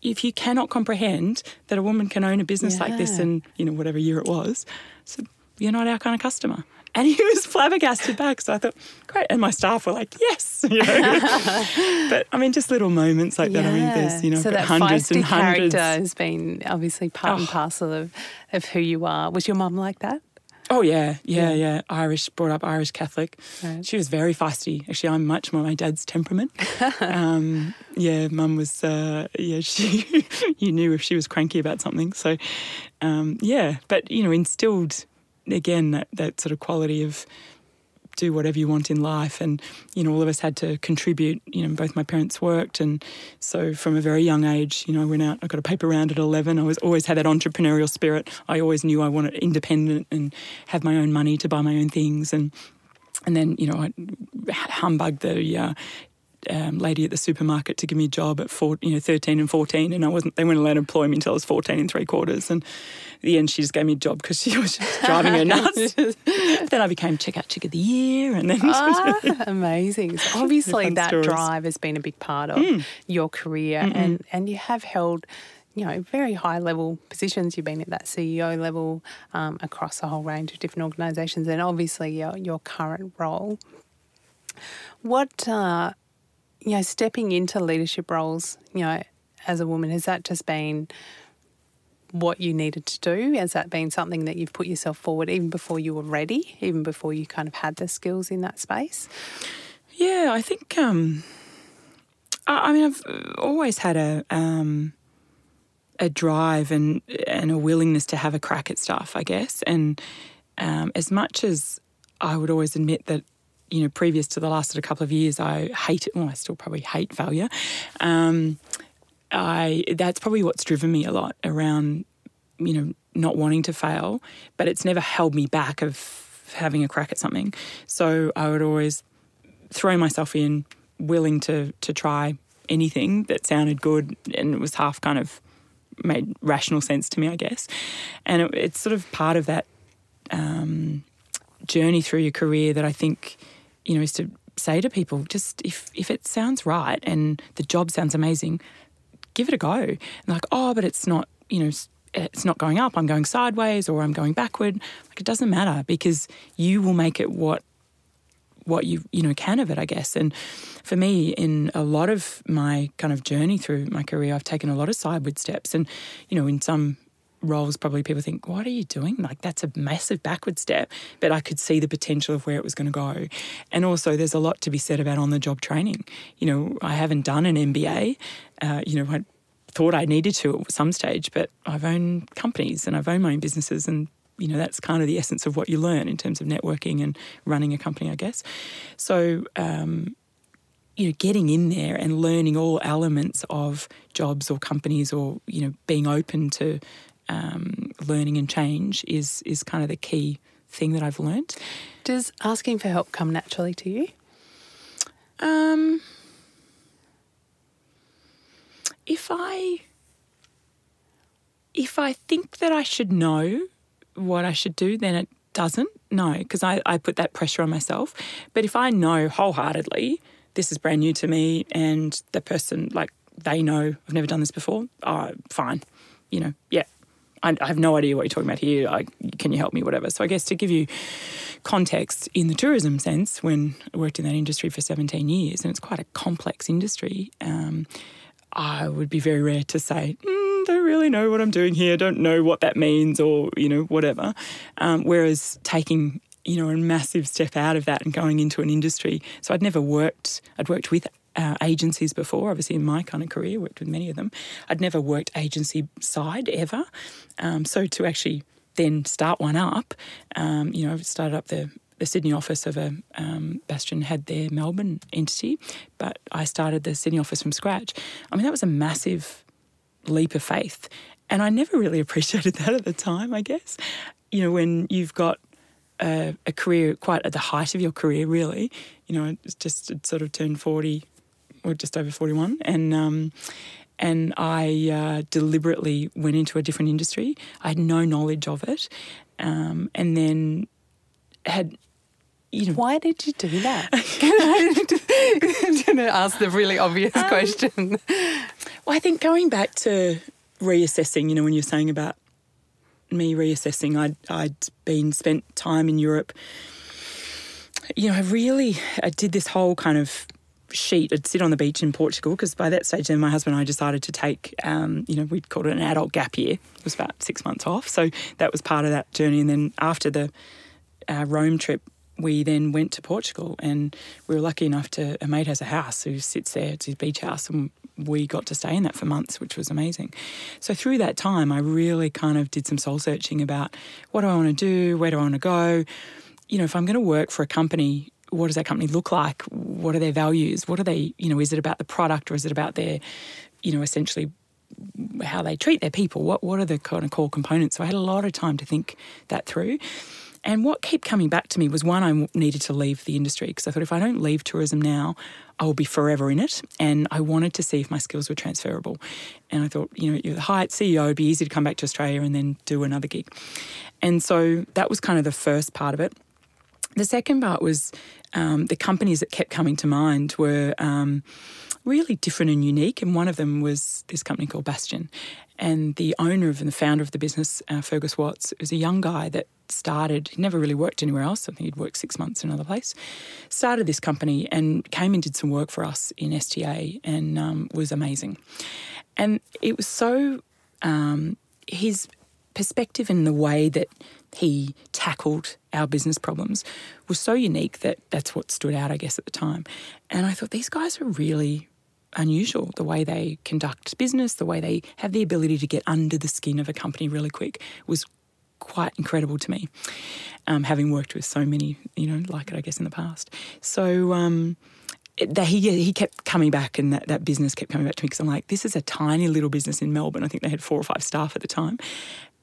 if you cannot comprehend that a woman can own a business like this Yeah. in, you know, whatever year it was, so you're not our kind of customer. [LAUGHS] And he was flabbergasted back. So I thought, great. And my staff were like, yes. [LAUGHS] You know? [LAUGHS] but I mean, just little moments like that. I mean, there's, you know, so that hundreds and hundreds. character has been obviously part and Oh. parcel of, of who you are. Was your mum like that? Oh yeah, yeah, Yeah. yeah. Irish, brought up Irish Catholic. Right. She was very feisty. Actually, I'm much more my dad's temperament. um, yeah, mum was. Uh, yeah, she. you knew if she was cranky about something. So, um, yeah, but you know, instilled again that, that sort of quality of do whatever you want in life. And, you know, all of us had to contribute. You know, both my parents worked. And so from a very young age, you know, I went out, I got a paper round at 11. I was always had that entrepreneurial spirit. I always knew I wanted independent and have my own money to buy my own things. And, and then, you know, I humbugged the uh, um, lady at the supermarket to give me a job at four, you know, 13 and 14, and I wasn't. They weren't allowed to employ me until I was 14 and three quarters. And at the end, she just gave me a job because she was just driving her [LAUGHS] nuts. then I became checkout chick of the year, and then [LAUGHS] ah, amazing. So [LAUGHS] obviously, that stories. drive has been a big part of mm. your career, Mm-mm. and and you have held you know, very high level positions. You've been at that CEO level um, across a whole range of different organisations, and obviously your, your current role. What uh, you know, stepping into leadership roles, you know, as a woman, has that just been what you needed to do? Has that been something that you've put yourself forward even before you were ready, even before you kind of had the skills in that space? Yeah, I think. Um, I, I mean, I've always had a um, a drive and and a willingness to have a crack at stuff, I guess. And um, as much as I would always admit that you know, previous to the last sort of couple of years, I hate it. Well, I still probably hate failure. Um, I that's probably what's driven me a lot around, you know, not wanting to fail. But it's never held me back of having a crack at something. So I would always throw myself in, willing to to try anything that sounded good, and it was half kind of made rational sense to me, I guess. And it, it's sort of part of that. Um, journey through your career that I think you know, is to say to people, just if if it sounds right and the job sounds amazing, give it a go. And like, oh, but it's not, you know, it's not going up. I'm going sideways or I'm going backward. Like it doesn't matter because you will make it what what you you know can of it, I guess. And for me, in a lot of my kind of journey through my career, I've taken a lot of sideward steps, and you know, in some roles, probably people think, what are you doing? Like, that's a massive backward step. But I could see the potential of where it was going to go. And also, there's a lot to be said about on the job training. You know, I haven't done an MBA. Uh, you know, I thought I needed to at some stage, but I've owned companies and I've owned my own businesses. And, you know, that's kind of the essence of what you learn in terms of networking and running a company, I guess. So, um, you know, getting in there and learning all elements of jobs or companies or, you know, being open to um, learning and change is is kind of the key thing that I've learned. Does asking for help come naturally to you? Um, if I if I think that I should know what I should do, then it doesn't. No, because I, I put that pressure on myself. But if I know wholeheartedly this is brand new to me and the person like they know I've never done this before, oh, fine. You know, yeah, I, have no idea what you're talking about here. I, can you help me? Whatever. So I guess to give you context in the tourism sense, when I worked in that industry for 17 years, and it's quite a complex industry, um, I would be very rare to say, mm, don't really know what I'm doing here, don't know what that means, or, you know, whatever. Um, whereas taking you know, a massive step out of that and going into an industry. So I'd never worked, I'd worked with uh, agencies before, obviously in my kind of career, worked with many of them. I'd never worked agency side ever. Um, so to actually then start one up, um, you know, started up the the Sydney office of a um, Bastion had their Melbourne entity, but I started the Sydney office from scratch. I mean, that was a massive leap of faith, and I never really [LAUGHS] appreciated that at the time. I guess, you know, when you've got a, a career quite at the height of your career, really, you know, it's just sort of turned forty or just over 41, and um, and I uh, deliberately went into a different industry. I had no knowledge of it, um, and then had. You know, Why did you do that? I'm going to ask the really obvious um, question. Well, I think going back to reassessing, you know, when you're saying about me reassessing, I'd, I'd been spent time in Europe. You know, I really I did this whole kind of sheet. I'd sit on the beach in Portugal because by that stage, then my husband and I decided to take, um, you know, we'd called it an adult gap year. It was about six months off. So that was part of that journey. And then after the uh, Rome trip, we then went to Portugal and we were lucky enough to, a mate has a house who sits there, it's his beach house, and we got to stay in that for months, which was amazing. So through that time, I really kind of did some soul searching about what do I want to do, where do I want to go you know, if I'm going to work for a company, what does that company look like? What are their values? What are they, you know, is it about the product or is it about their, you know, essentially how they treat their people? What what are the kind of core components? So I had a lot of time to think that through. And what kept coming back to me was one, I needed to leave the industry because I thought if I don't leave tourism now, I will be forever in it. And I wanted to see if my skills were transferable. And I thought, you know, you're the Hyatt CEO, it'd be easy to come back to Australia and then do another gig. And so that was kind of the first part of it. The second part was um, the companies that kept coming to mind were um, really different and unique. And one of them was this company called Bastion. And the owner of and the founder of the business, uh, Fergus Watts, was a young guy that started, he never really worked anywhere else. I think he'd worked six months in another place. Started this company and came and did some work for us in STA and um, was amazing. And it was so, um, his perspective and the way that he tackled our business problems was so unique that that's what stood out, I guess, at the time. And I thought these guys are really unusual the way they conduct business, the way they have the ability to get under the skin of a company really quick was quite incredible to me, um, having worked with so many, you know, like it, I guess, in the past. So, um, it, he he kept coming back, and that, that business kept coming back to me because I'm like, this is a tiny little business in Melbourne. I think they had four or five staff at the time,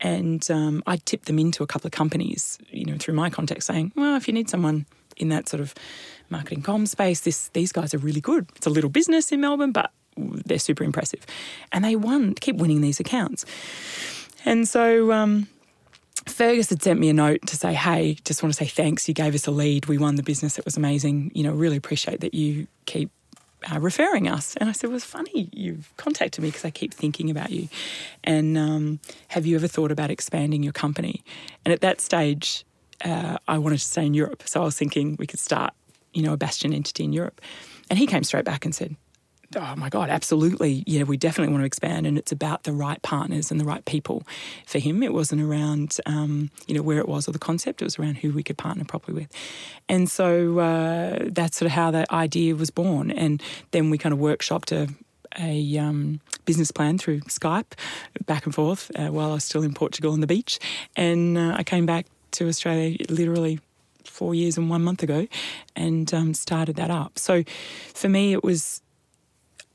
and um, I tipped them into a couple of companies, you know, through my contacts, saying, well, if you need someone in that sort of marketing com space, this these guys are really good. It's a little business in Melbourne, but they're super impressive, and they won, keep winning these accounts, and so. Um, Fergus had sent me a note to say, hey, just want to say thanks. You gave us a lead. We won the business. It was amazing. You know, really appreciate that you keep uh, referring us. And I said, well, it's funny you've contacted me because I keep thinking about you. And um, have you ever thought about expanding your company? And at that stage, uh, I wanted to stay in Europe. So I was thinking we could start, you know, a Bastion entity in Europe. And he came straight back and said, oh my God, absolutely. Yeah, we definitely want to expand. And it's about the right partners and the right people for him. It wasn't around, um, you know, where it was or the concept. It was around who we could partner properly with. And so uh, that's sort of how that idea was born. And then we kind of workshopped a, a um, business plan through Skype back and forth uh, while I was still in Portugal on the beach. And uh, I came back to Australia literally four years and one month ago and um, started that up. So for me, it was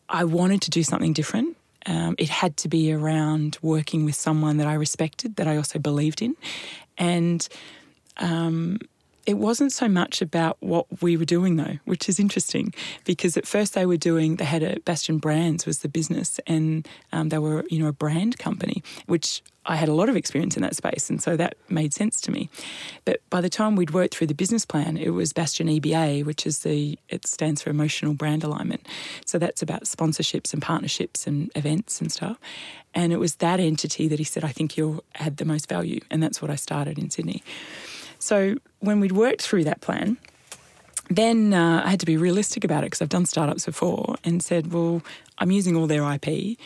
I wanted to do something different. Um, it had to be around working with someone that I respected, that I also believed in. And um, it wasn't so much about what we were doing, though, which is interesting because at first they were doing, they had a Bastion Brands was the business, and um, they were, you know, a brand company, which I had a lot of experience in that space, and so that made sense to me. But by the time we'd worked through the business plan, it was Bastion EBA, which is the it stands for Emotional Brand Alignment. So that's about sponsorships and partnerships and events and stuff. And it was that entity that he said, "I think you'll add the most value," and that's what I started in Sydney. So when we'd worked through that plan, then uh, I had to be realistic about it because I've done startups before and said, well, I'm using all their IP.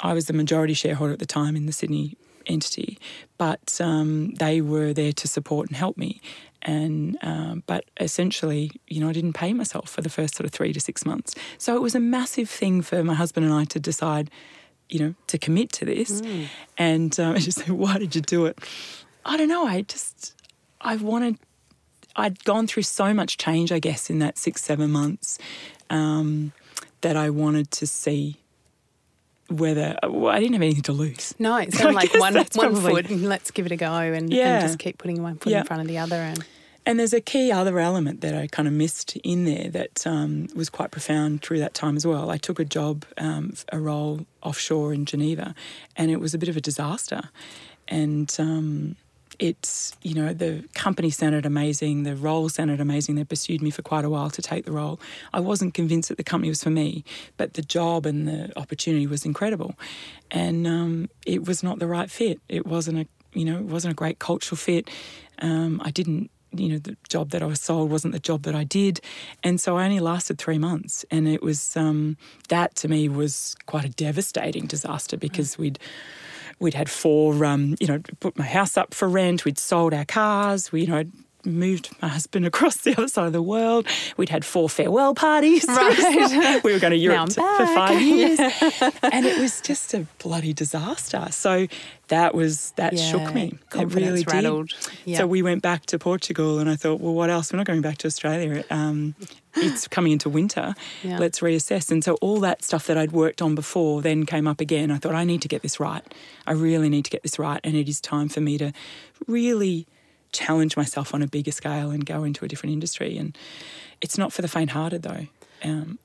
I was the majority shareholder at the time in the Sydney entity, but um, they were there to support and help me. And um, but essentially, you know, I didn't pay myself for the first sort of three to six months. So it was a massive thing for my husband and I to decide, you know, to commit to this. Mm. And um, [LAUGHS] I just said, why did you do it? I don't know. I just I wanted. I'd gone through so much change, I guess, in that six seven months, um, that I wanted to see whether well, I didn't have anything to lose. No, it's [LAUGHS] kind of like one one probably, foot and let's give it a go and, yeah. and just keep putting one foot yeah. in front of the other. And and there's a key other element that I kind of missed in there that um, was quite profound through that time as well. I took a job, um, a role offshore in Geneva, and it was a bit of a disaster. And um, it's you know the company sounded amazing the role sounded amazing they pursued me for quite a while to take the role. I wasn't convinced that the company was for me but the job and the opportunity was incredible. And um, it was not the right fit. It wasn't a you know it wasn't a great cultural fit. Um, i didn't you know the job that I was sold wasn't the job that I did, and so I only lasted three months, and it was um, that to me was quite a devastating disaster because we'd We'd had four, um, you know, put my house up for rent. We'd sold our cars. We, you know, moved my husband across the other side of the world. We'd had four farewell parties. Right. [LAUGHS] we were going to Europe for five [LAUGHS] years. and it was just a bloody disaster. So that was, that Yeah, shook me. It really rattled. did. Yeah. So we went back to Portugal and I thought, well, what else? We're not going back to Australia. Um, it's coming into winter. Yeah. Let's reassess. And so all that stuff that I'd worked on before then came up again. I thought, I need to get this right. I really need to get this right. And it is time for me to really challenge myself on a bigger scale and go into a different industry. And it's not for the faint hearted, though. Um,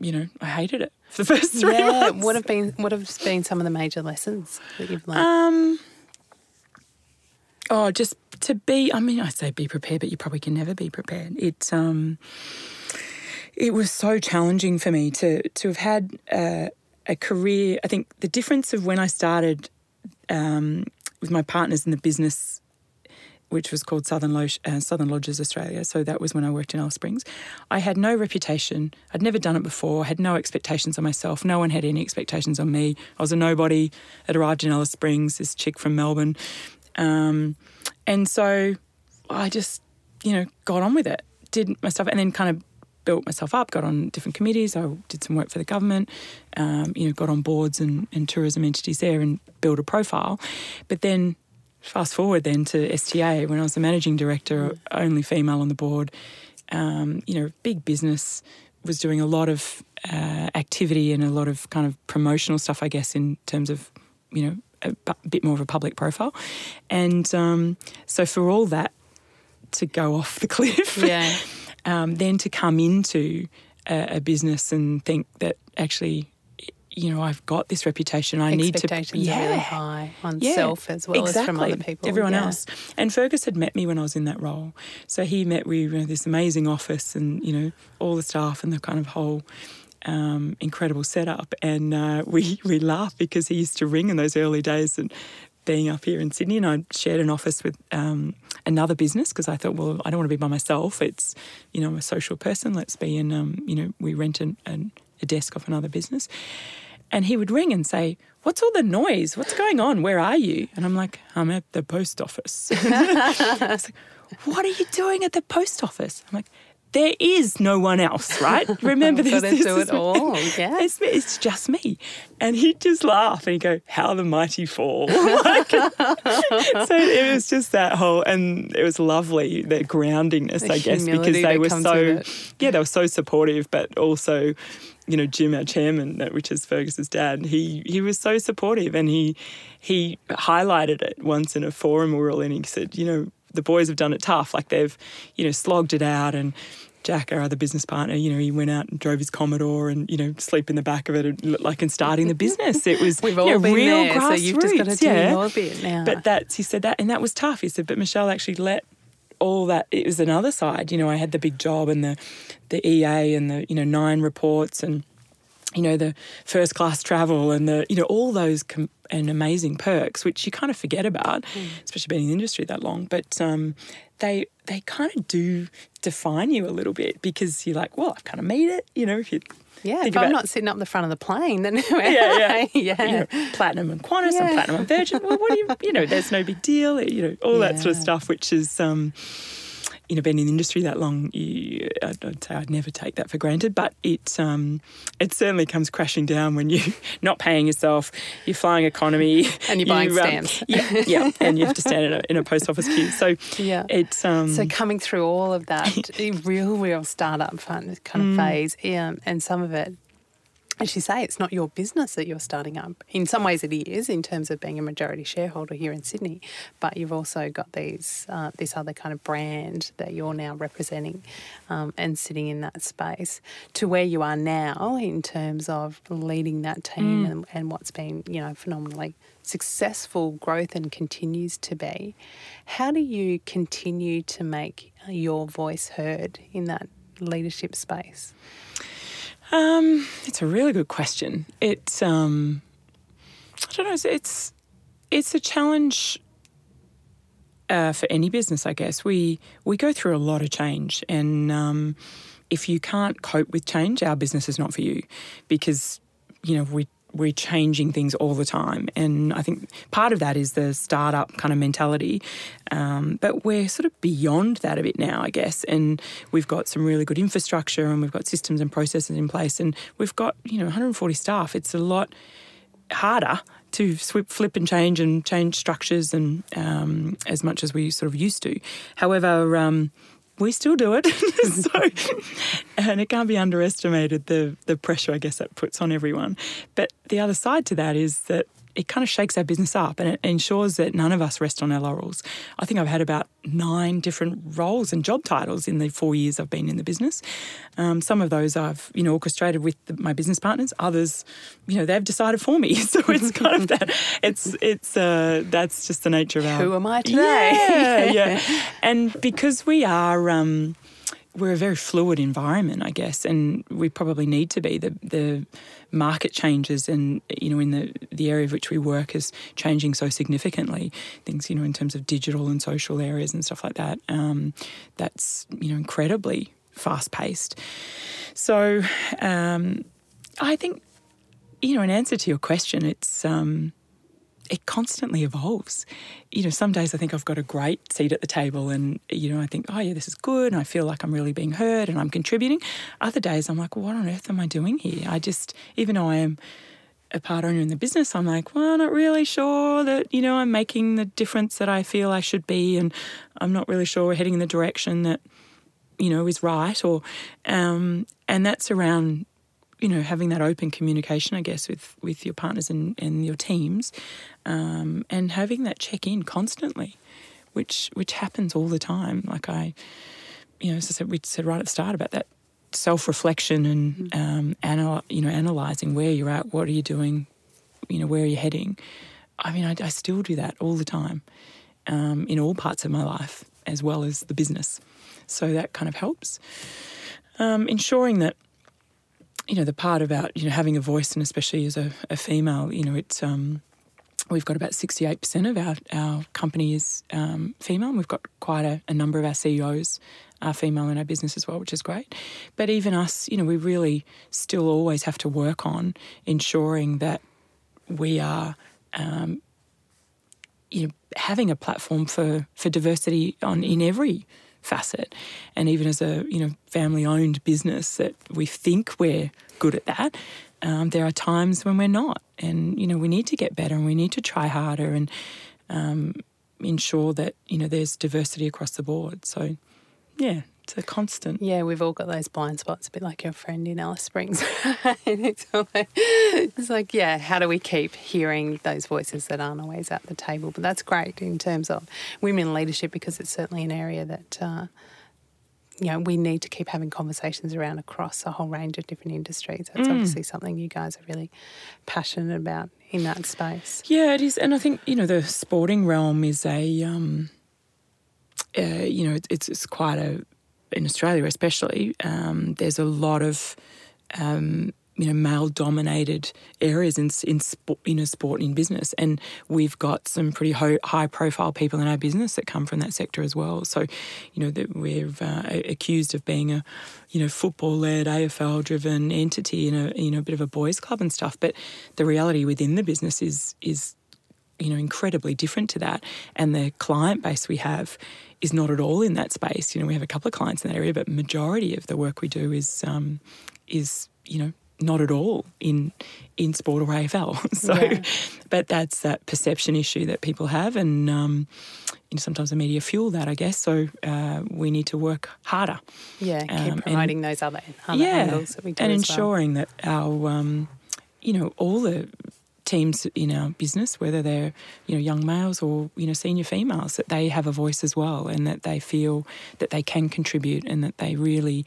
you know, I hated it for the first three yeah, months. what have been what have been some of the major lessons that you've learned? Um. Oh, just to be. I mean, I say be prepared, but you probably can never be prepared. It um. It was so challenging for me to to have had a, a career. I think the difference of when I started um, with my partners in the business, which was called Southern, uh, Southern Lodges Australia. So that was when I worked in Alice Springs. I had no reputation. I'd never done it before. I had no expectations on myself. No one had any expectations on me. I was a nobody. I'd arrived in Alice Springs, this chick from Melbourne. Um, and so I just, you know, got on with it, did my stuff, and then kind of built myself up, got on different committees. I did some work for the government, um, you know, got on boards and, and tourism entities there and built a profile. But then fast forward then to STA when I was the managing director, only female on the board. Um, you know, big business was doing a lot of uh, activity and a lot of kind of promotional stuff, I guess, in terms of you know a bit more of a public profile. And um, so for all that to go off the [LAUGHS] cliff, yeah, um, then to come into a, a business and think that actually, you know, I've got this reputation. I need to, are really high on yeah, self as well as from other exactly. people. Everyone yeah. else. And Fergus had met me when I was in that role. So he met in this amazing office and, you know, all the staff and the kind of whole um, incredible setup. And uh, [LAUGHS] we, we laugh because he used to ring in those early days and being up here in Sydney and I shared an office with um, another business because I thought, well, I don't want to be by myself. It's, you know, I'm a social person. Let's be in, um, you know, we rent an, an, a desk off another business. And he would ring and say, What's all the noise? What's going on? Where are you? And I'm like, I'm at the post office. [LAUGHS] Like, What are you doing at the post office? I'm like, there is no one else, right? [LAUGHS] Remember this. This do it all, [LAUGHS] yeah. It's, it's just me. And he'd just laugh and he'd go, How the mighty fall. [LAUGHS] Like, so it was just that whole, and it was lovely, the groundingness, The I guess, because they were so, yeah, they were so supportive, but also, you know, Jim, our chairman, which is Fergus's dad, he he was so supportive, and he he highlighted it once in a forum we were all in. He said, you know, the boys have done it tough, like they've, you know, slogged it out, and Jack, our other business partner, you know, he went out and drove his Commodore, and you know, sleep in the back of it, and, like in starting the business. It was [LAUGHS] We've you all know, been real there, so you've just got to do yeah. your bit now. But that's he said that, and that was tough. He said, but Michelle actually let all that. It was another side. You know, I had the big job and the the EA and the you know nine reports and you know the first class travel and the you know all those com- and amazing perks which you kind of forget about, especially being in the industry that long. But um, they they kind of do define you a little bit because you're like, well, I've kind of made it. You know, if you yeah, if I'm not sitting up in the front of the plane, then [LAUGHS] yeah, yeah, [LAUGHS] yeah. You know, platinum and Qantas Yeah. and platinum and Virgin. Well, what do you, you know, there's no big deal. You know, all that sort of stuff, which is, um, you know, been in the industry that long, you, I'd, I'd say I'd never take that for granted. But it, um, it certainly comes crashing down when you're [LAUGHS] not paying yourself, you're flying economy, [LAUGHS] And you're buying you, um, stamps. [LAUGHS] yeah, yeah, and you have to stand in a, in a post office queue. So Yeah. it's um, So coming through all of that real, real startup fun kind Mm. of phase, um, and some of it, as you say, it's not your business that you're starting up. In some ways, it is in terms of being a majority shareholder here in Sydney, but you've also got these uh, this other kind of brand that you're now representing um, and sitting in that space to where you are now in terms of leading that team Mm. and, and what's been you know phenomenally successful growth and continues to be. How do you continue to make your voice heard in that leadership space? Um, it's a really good question. It's um, I don't know. It's it's, it's a challenge uh, for any business, I guess. We we go through a lot of change, and um, if you can't cope with change, our business is not for you, because you know we we're changing things all the time. And I think part of that is the startup kind of mentality. Um, but we're sort of beyond that a bit now, I guess. And we've got some really good infrastructure and we've got systems and processes in place. And we've got, you know, 140 staff. It's a lot harder to flip and change and change structures and um, as much as we sort of used to. However, um, we still do it. [LAUGHS] [LAUGHS] so, and it can't be underestimated the the pressure I guess that puts on everyone. But the other side to that is that it kind of shakes our business up and it ensures that none of us rest on our laurels. I think I've had about nine different roles and job titles in the four years I've been in the business. Um, some of those I've you know orchestrated with the, my business partners. Others, you know, they've decided for me. [LAUGHS] So it's kind of that. It's it's uh, that's just the nature of our. Who am I today? Yeah, [LAUGHS] yeah. And because we are. Um, we're a very fluid environment, I guess, and we probably need to be. The the market changes, and you know, in the the area of which we work is changing so significantly. Things, you know, in terms of digital and social areas and stuff like that. Um, that's you know incredibly fast paced. So, um, I think, you know, in answer to your question, it's. Um, it constantly evolves. You know, some days I think I've got a great seat at the table and, you know, I think, oh, yeah, this is good. And I feel like I'm really being heard and I'm contributing. Other days I'm like, what on earth am I doing here? I just, even though I am a part owner in the business, I'm like, well, I'm not really sure that, you know, I'm making the difference that I feel I should be. And I'm not really sure we're heading in the direction that, you know, is right. Or, um, and that's around you know, having that open communication, I guess, with, with your partners and, and your teams, um, and having that check in constantly, which which happens all the time. Like I, you know, as I said, we said right at the start about that self reflection and mm-hmm. um, anal- you know, analyzing where you're at, what are you doing, you know, where are you heading. I mean, I, I still do that all the time um, in all parts of my life as well as the business. So that kind of helps. Um, ensuring that you know, the part about, you know, having a voice and especially as a, a female, you know, it's, um, we've got about 68% of our, our company is um, female. And we've got quite a, a, number of our CEOs are female in our business as well, which is great. But even us, you know, we really still always have to work on ensuring that we are, um, you know, having a platform for, for diversity on in every facet. And even as a you know family owned business, that we think we're good at that. Um, there are times when we're not, and you know we need to get better and we need to try harder and um, ensure that you know there's diversity across the board. So, yeah, it's a constant. Yeah, we've all got those blind spots, a bit like your friend in Alice Springs. [LAUGHS] it's, like, it's like, yeah, how do we keep hearing those voices that aren't always at the table? But that's great in terms of women leadership because it's certainly an area that. Uh, you know, we need to keep having conversations around across a whole range of different industries. That's mm. obviously something you guys are really passionate about in that space. Yeah, it is, and I think you know the sporting realm is a, um, uh, you know, it's it's quite a in Australia especially, um, there's a lot of um, you know male dominated areas in in sport, know sport in business, and we've got some pretty ho- high profile people in our business that come from that sector as well. So, you know that we're uh, accused of being a you know football led AFL driven entity in a you know a bit of a boys club and stuff, but the reality within the business is is you know incredibly different to that, and the client base we have is not at all in that space. You know, we have a couple of clients in that area, but majority of the work we do is um, is you know not at all in in sport or AFL. [LAUGHS] so, yeah. but that's that perception issue that people have, and um, you know, sometimes the media fuel that, I guess. So uh, we need to work harder. Yeah, keep um, promoting and, those other, other yeah, angles that we do, and ensuring well. that our um, you know all the teams in our business, whether they're you know young males or you know senior females, that they have a voice as well, and that they feel that they can contribute and that they really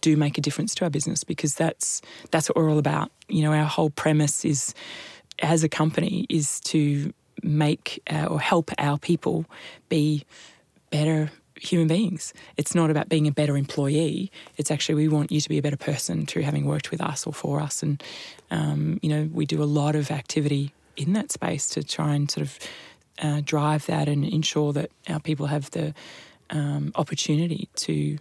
do make a difference to our business because that's that's what we're all about. You know, our whole premise is as a company is to make uh, or help our people be better human beings. It's not about being a better employee. It's actually we want you to be a better person through having worked with us or for us. And um, you know, we do a lot of activity in that space to try and sort of uh, drive that and ensure that our people have the um, opportunity to,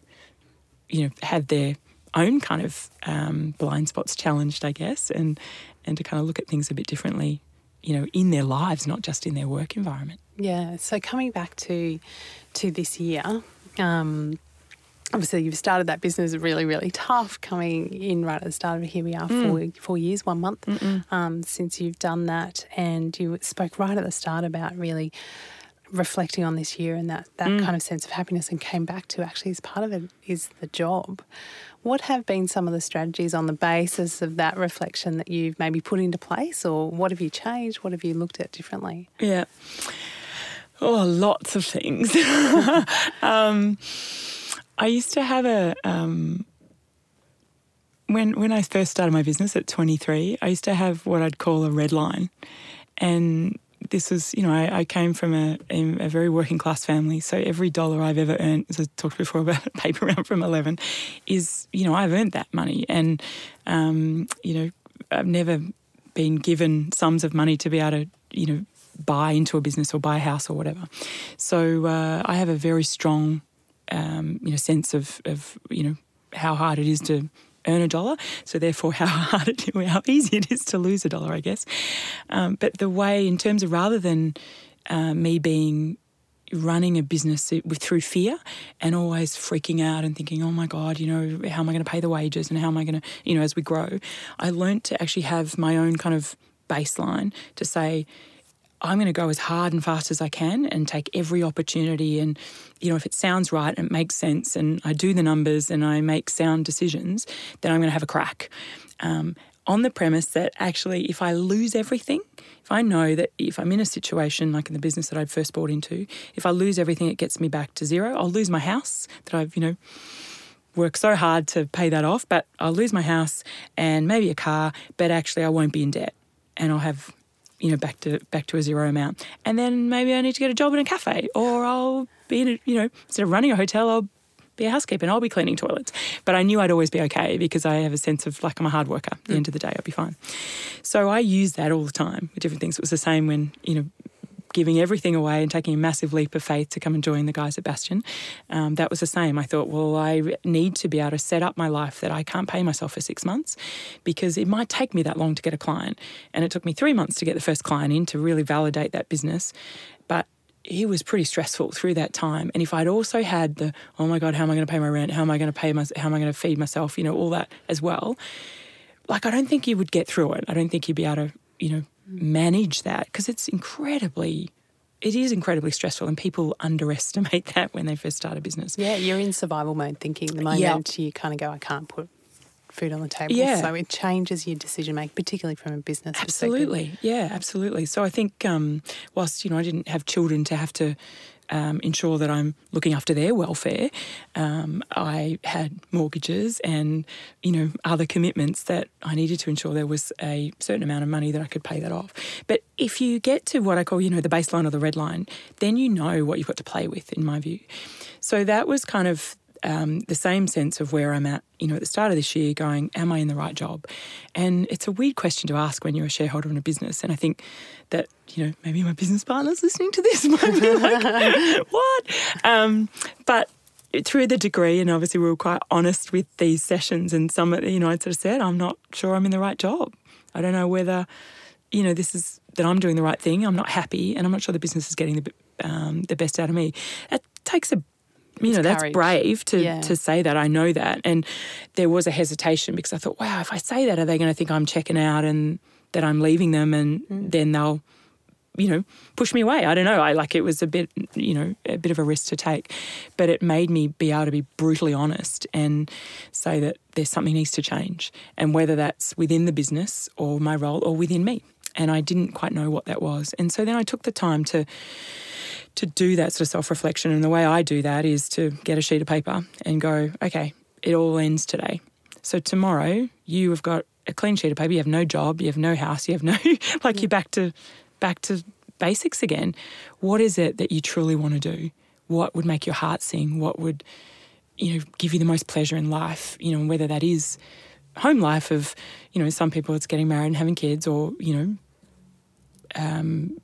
you know, have their own kind of um, blind spots challenged, I guess, and and to kind of look at things a bit differently, you know, in their lives, not just in their work environment. Yeah. So coming back to to this year, um, obviously you've started that business really, really tough. Coming in right at the start of it, here we are, Mm. four four years, one month um, since you've done that, and you spoke right at the start about really reflecting on this year and that that Mm. kind of sense of happiness, and came back to actually as part of it is the job. What have been some of the strategies on the basis of that reflection that you've maybe put into place, or what have you changed? What have you looked at differently? Yeah. Oh, lots of things. [LAUGHS] um, I used to have a um, when when I first started my business at 23. I used to have what I'd call a red line, and this was, you know, I, I came from a, a very working class family, so every dollar I've ever earned, as I talked before about a paper round from 11, is, you know, I've earned that money, and um, you know, I've never been given sums of money to be able to, you know, buy into a business or buy a house or whatever. So uh, I have a very strong, um, you know, sense of, of, you know, how hard it is to earn a dollar. So therefore, [LAUGHS] how hard it, how easy it is to lose a dollar, I guess. Um, but the way, in terms of rather than uh, me being running a business through fear and always freaking out and thinking, oh my God, you know, how am I going to pay the wages and how am I going to, you know, as we grow, I learned to actually have my own kind of baseline to say, I'm going to go as hard and fast as I can and take every opportunity. And, you know, if it sounds right and it makes sense and I do the numbers and I make sound decisions, then I'm going to have a crack. Um, on the premise that actually, if I lose everything, if I know that if I'm in a situation like in the business that I first bought into, if I lose everything, it gets me back to zero. I'll lose my house that I've, you know, worked so hard to pay that off, but I'll lose my house and maybe a car, but actually I won't be in debt and I'll have you know back to back to a zero amount. And then maybe i need to get a job in a cafe or i'll be in a you know instead of running a hotel i'll be a housekeeper and i'll be cleaning toilets. But i knew i'd always be okay because i have a sense of like i'm a hard worker at the hmm. end of the day i'll be fine. So i use that all the time with different things. It was the same when you know giving everything away and taking a massive leap of faith to come and join the guys at Bastion, um, that was the same. I thought, well, I need to be able to set up my life that I can't pay myself for six months because it might take me that long to get a client. And it took me three months to get the first client in to really validate that business. But it was pretty stressful through that time. And if I'd also had the, oh my God, how am I going to pay my rent? How am I going to pay my, how am I going to feed myself? You know, all that as well. Like, I don't think you would get through it. I don't think you'd be able to, you know, manage that because it's incredibly it is incredibly stressful and people underestimate [LAUGHS] that when they first start a business Yeah, you're in survival mode thinking the moment Yeah. you kind of go, I can't put food on the table. Yeah. So it changes your decision making, particularly from a business perspective. absolutely yeah absolutely so i think um, whilst you know i didn't have children to have to um, ensure that i'm looking after their welfare. Um, i had mortgages and you know other commitments that i needed to ensure there was a certain amount of money that i could pay that off. But if you get to what i call you know the baseline or the red line then you know what you've got to play with in my view. So that was kind of um, the same sense of where I'm at, you know, at the start of this year, going, am I in the right job? And it's a weird question to ask when you're a shareholder in a business. And I think that, you know, maybe my business partners listening to this [LAUGHS] might be like, [LAUGHS] what? Um, but through the degree, and obviously we were quite honest with these sessions, and some, of you know, I sort of said, I'm not sure I'm in the right job. I don't know whether, you know, this is that I'm doing the right thing. I'm not happy, and I'm not sure the business is getting the um, the best out of me. It takes a you know that's courage. brave to Yeah. to say that. I know that, and there was a hesitation because I thought, wow, if I say that, are they going to think I'm checking out and that I'm leaving them, and Mm. then they'll you know push me away i don't know i like it was a bit you know a bit of a risk to take but it made me be able to be brutally honest and say that there's something needs to change and whether that's within the business or my role or within me and i didn't quite know what that was and so then i took the time to to do that sort of self-reflection and the way i do that is to get a sheet of paper and go okay it all ends today so tomorrow you have got a clean sheet of paper you have no job you have no house you have no [LAUGHS] like you're back to back to basics again. What is it that you truly want to do? What would make your heart sing? What would, you know, give you the most pleasure in life? You know, and whether that is home life of, you know, some people it's getting married and having kids or, you know, um,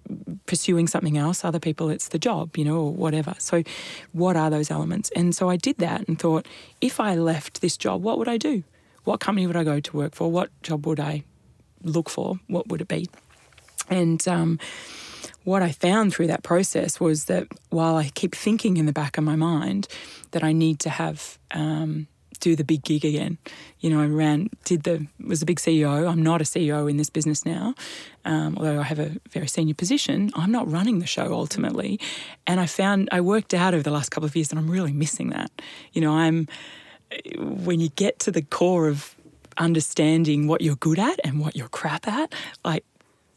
pursuing something else. Other people, it's the job, you know, or whatever. So, what are those elements? And so I did that and thought, if I left this job, what would I do? What company would I go to work for? What job would I look for? What would it be? And um, what I found through that process was that while I keep thinking in the back of my mind that I need to have um, do the big gig again. You know, I ran, did the, was a big CEO. I'm not a CEO in this business now, um, although I have a very senior position. I'm not running the show ultimately. And I found, I worked out over the last couple of years that I'm really missing that. You know, I'm, when you get to the core of understanding what you're good at and what you're crap at, like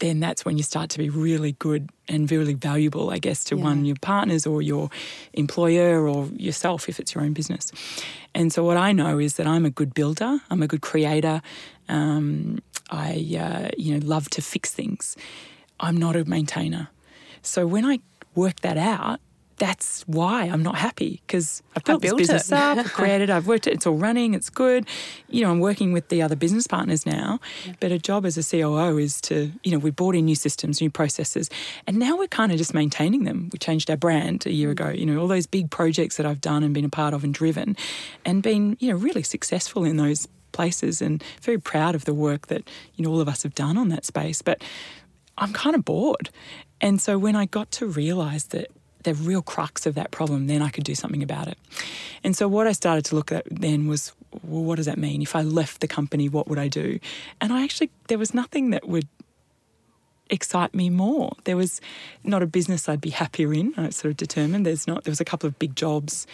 then that's when you start to be really good and really valuable, I guess, to yeah. one your partners or your employer or yourself if it's your own business. And so what I know is that I'm a good builder, I'm a good creator. Um, I uh, you know love to fix things. I'm not a maintainer. So when I work that out, that's why I'm not happy because I've built, built this business it. up, I've created, I've worked it, it's all running, it's good. You know, I'm working with the other business partners now, yeah. but a job as a COO is to, you know, we brought in new systems, new processes, and now we're kind of just maintaining them. We changed our brand a year mm. ago, you know, all those big projects that I've done and been a part of and driven and been, you know, really successful in those places and very proud of the work that, you know, all of us have done on that space. But I'm kind of bored. And so when I got to realize that the real crux of that problem, then I could do something about it. And so what I started to look at then was, well, what does that mean? If I left the company, what would I do? And I actually, there was nothing that would excite me more. There was not a business I'd be happier in. I sort of determined there's not. There was a couple of big jobs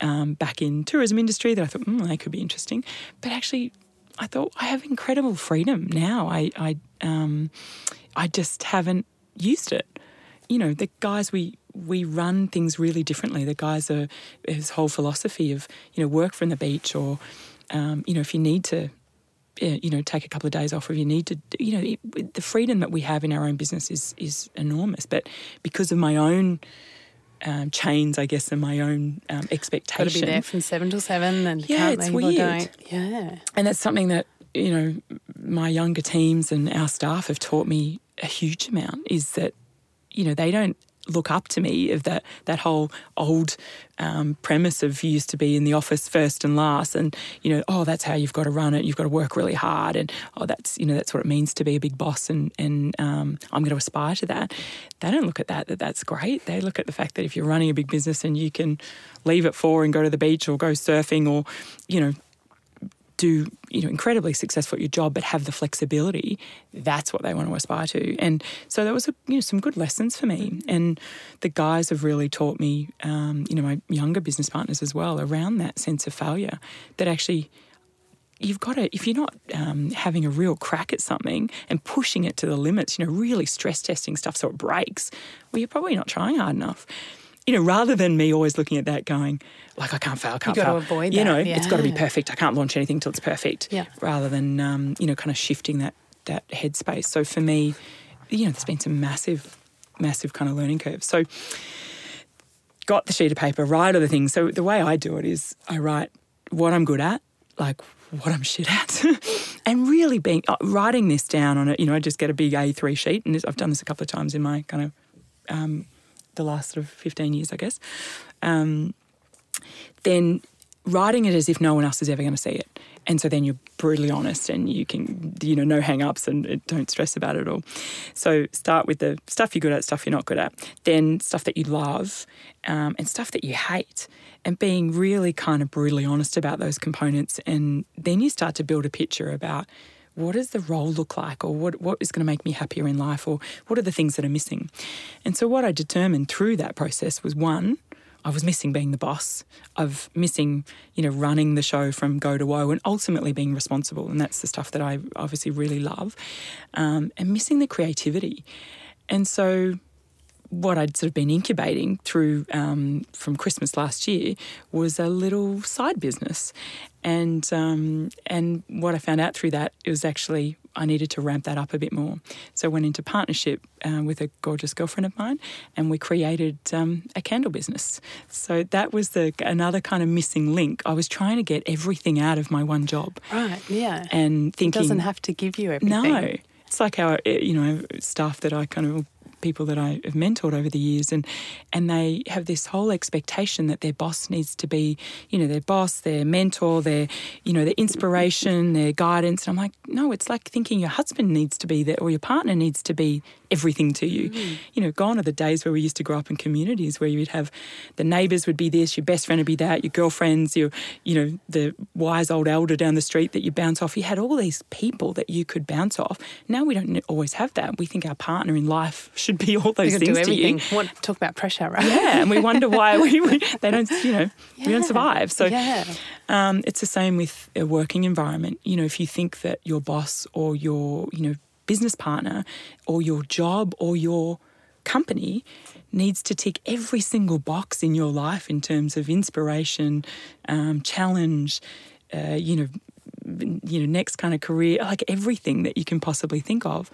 um, back in tourism industry that I thought, mm, they could be interesting. But actually, I thought I have incredible freedom now. I I um, I just haven't used it. You know, the guys we we run things really differently. The guys are his whole philosophy of you know work from the beach or um, you know if you need to you know take a couple of days off if you need to you know it, the freedom that we have in our own business is is enormous. But because of my own um, chains, I guess, and my own um, expectation. Got to be there from seven till seven, and yeah, it's weird. Yeah, and that's something that you know my younger teams and our staff have taught me a huge amount. Is that you know they don't look up to me of that that whole old um, premise of used to be in the office first and last and you know oh that's how you've got to run it you've got to work really hard and oh that's you know that's what it means to be a big boss and and um, I'm going to aspire to that. They don't look at that that that's great. They look at the fact that if you're running a big business and you can leave at four and go to the beach or go surfing or you know do you know incredibly successful at your job but have the flexibility that's what they want to aspire to. And so that was a, you know some good lessons for me. And the guys have really taught me um, you know my younger business partners as well around that sense of failure that actually you've got to if you're not um, having a real crack at something and pushing it to the limits you know really stress testing stuff so it breaks well you're probably not trying hard enough you know, rather than me always looking at that going, like, I can't fail, I can't You've fail. Got to avoid you that. know, yeah. it's got to be perfect. I can't launch anything till it's perfect. Yeah. Rather than, um, you know, kind of shifting that, that headspace. So for me, you know, there's been some massive, massive kind of learning curves. So got the sheet of paper, write the things. So the way I do it is I write what I'm good at, like what I'm shit at, [LAUGHS] and really being uh, writing this down on it. You know, I just get a big A3 sheet, and I've done this a couple of times in my kind of um, the last sort of 15 years, I guess, um, then writing it as if no one else is ever going to see it. And so then you're brutally honest and you can, you know, no hang ups and don't stress about it all. So start with the stuff you're good at, stuff you're not good at, then stuff that you love um, and stuff that you hate. And being really kind of brutally honest about those components. And then you start to build a picture about what does the role look like or what, what is going to make me happier in life or what are the things that are missing? And so what i determined through that process was one i was missing being the boss of missing you know running the show from go to woe and ultimately being responsible and that's the stuff that i obviously really love um, and missing the creativity. And so what I'd sort of been incubating through um, from Christmas last year was a little side business, and um, and what I found out through that it was actually I needed to ramp that up a bit more. So I went into partnership uh, with a gorgeous girlfriend of mine, and we created um, a candle business. So that was the another kind of missing link. I was trying to get everything out of my one job, right? Yeah, and thinking it doesn't have to give you everything. No, it's like our you know staff that I kind of people that I have mentored over the years, and and they have this whole expectation that their boss needs to be, you know, their boss, their mentor, their, you know, their inspiration, their guidance. And I'm like, no, it's like thinking your husband needs to be there or your partner needs to be everything to you. Mm. You know, gone are the days where we used to grow up in communities where you'd have the neighbours would be this, your best friend would be that, your girlfriends, your, you know, the wise old elder down the street that you bounce off. You had all these people that you could bounce off. Now we don't always have that. We think our partner in life should be all those things to you. What talk about pressure, right? Yeah, and we wonder why we, we they don't, you know, yeah. we don't survive. So yeah. um, it's the same with a working environment. You know, if you think that your boss or your, you know, business partner or your job or your company needs to tick every single box in your life in terms of inspiration, um, challenge, uh, you know, you know, next kind of career, like everything that you can possibly think of.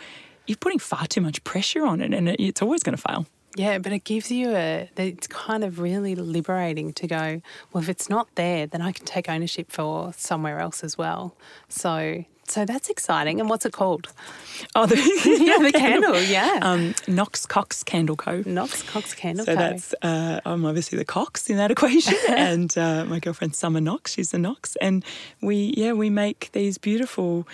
You're putting far too much pressure on it, and it's always going to fail. Yeah, but it gives you a, it's kind of really liberating to go, well, if it's not there, then I can take ownership for somewhere else as well. So so that's exciting. And what's it called? Oh, the, [LAUGHS] yeah, the candle, [LAUGHS] yeah. Um, Knox Cox Candle Co. Knox Cox Candle so Co. So that's, uh, I'm obviously the Cox in that [LAUGHS] equation. and uh, my girlfriend Summer Knox, she's the Knox. And we, yeah, we make these beautiful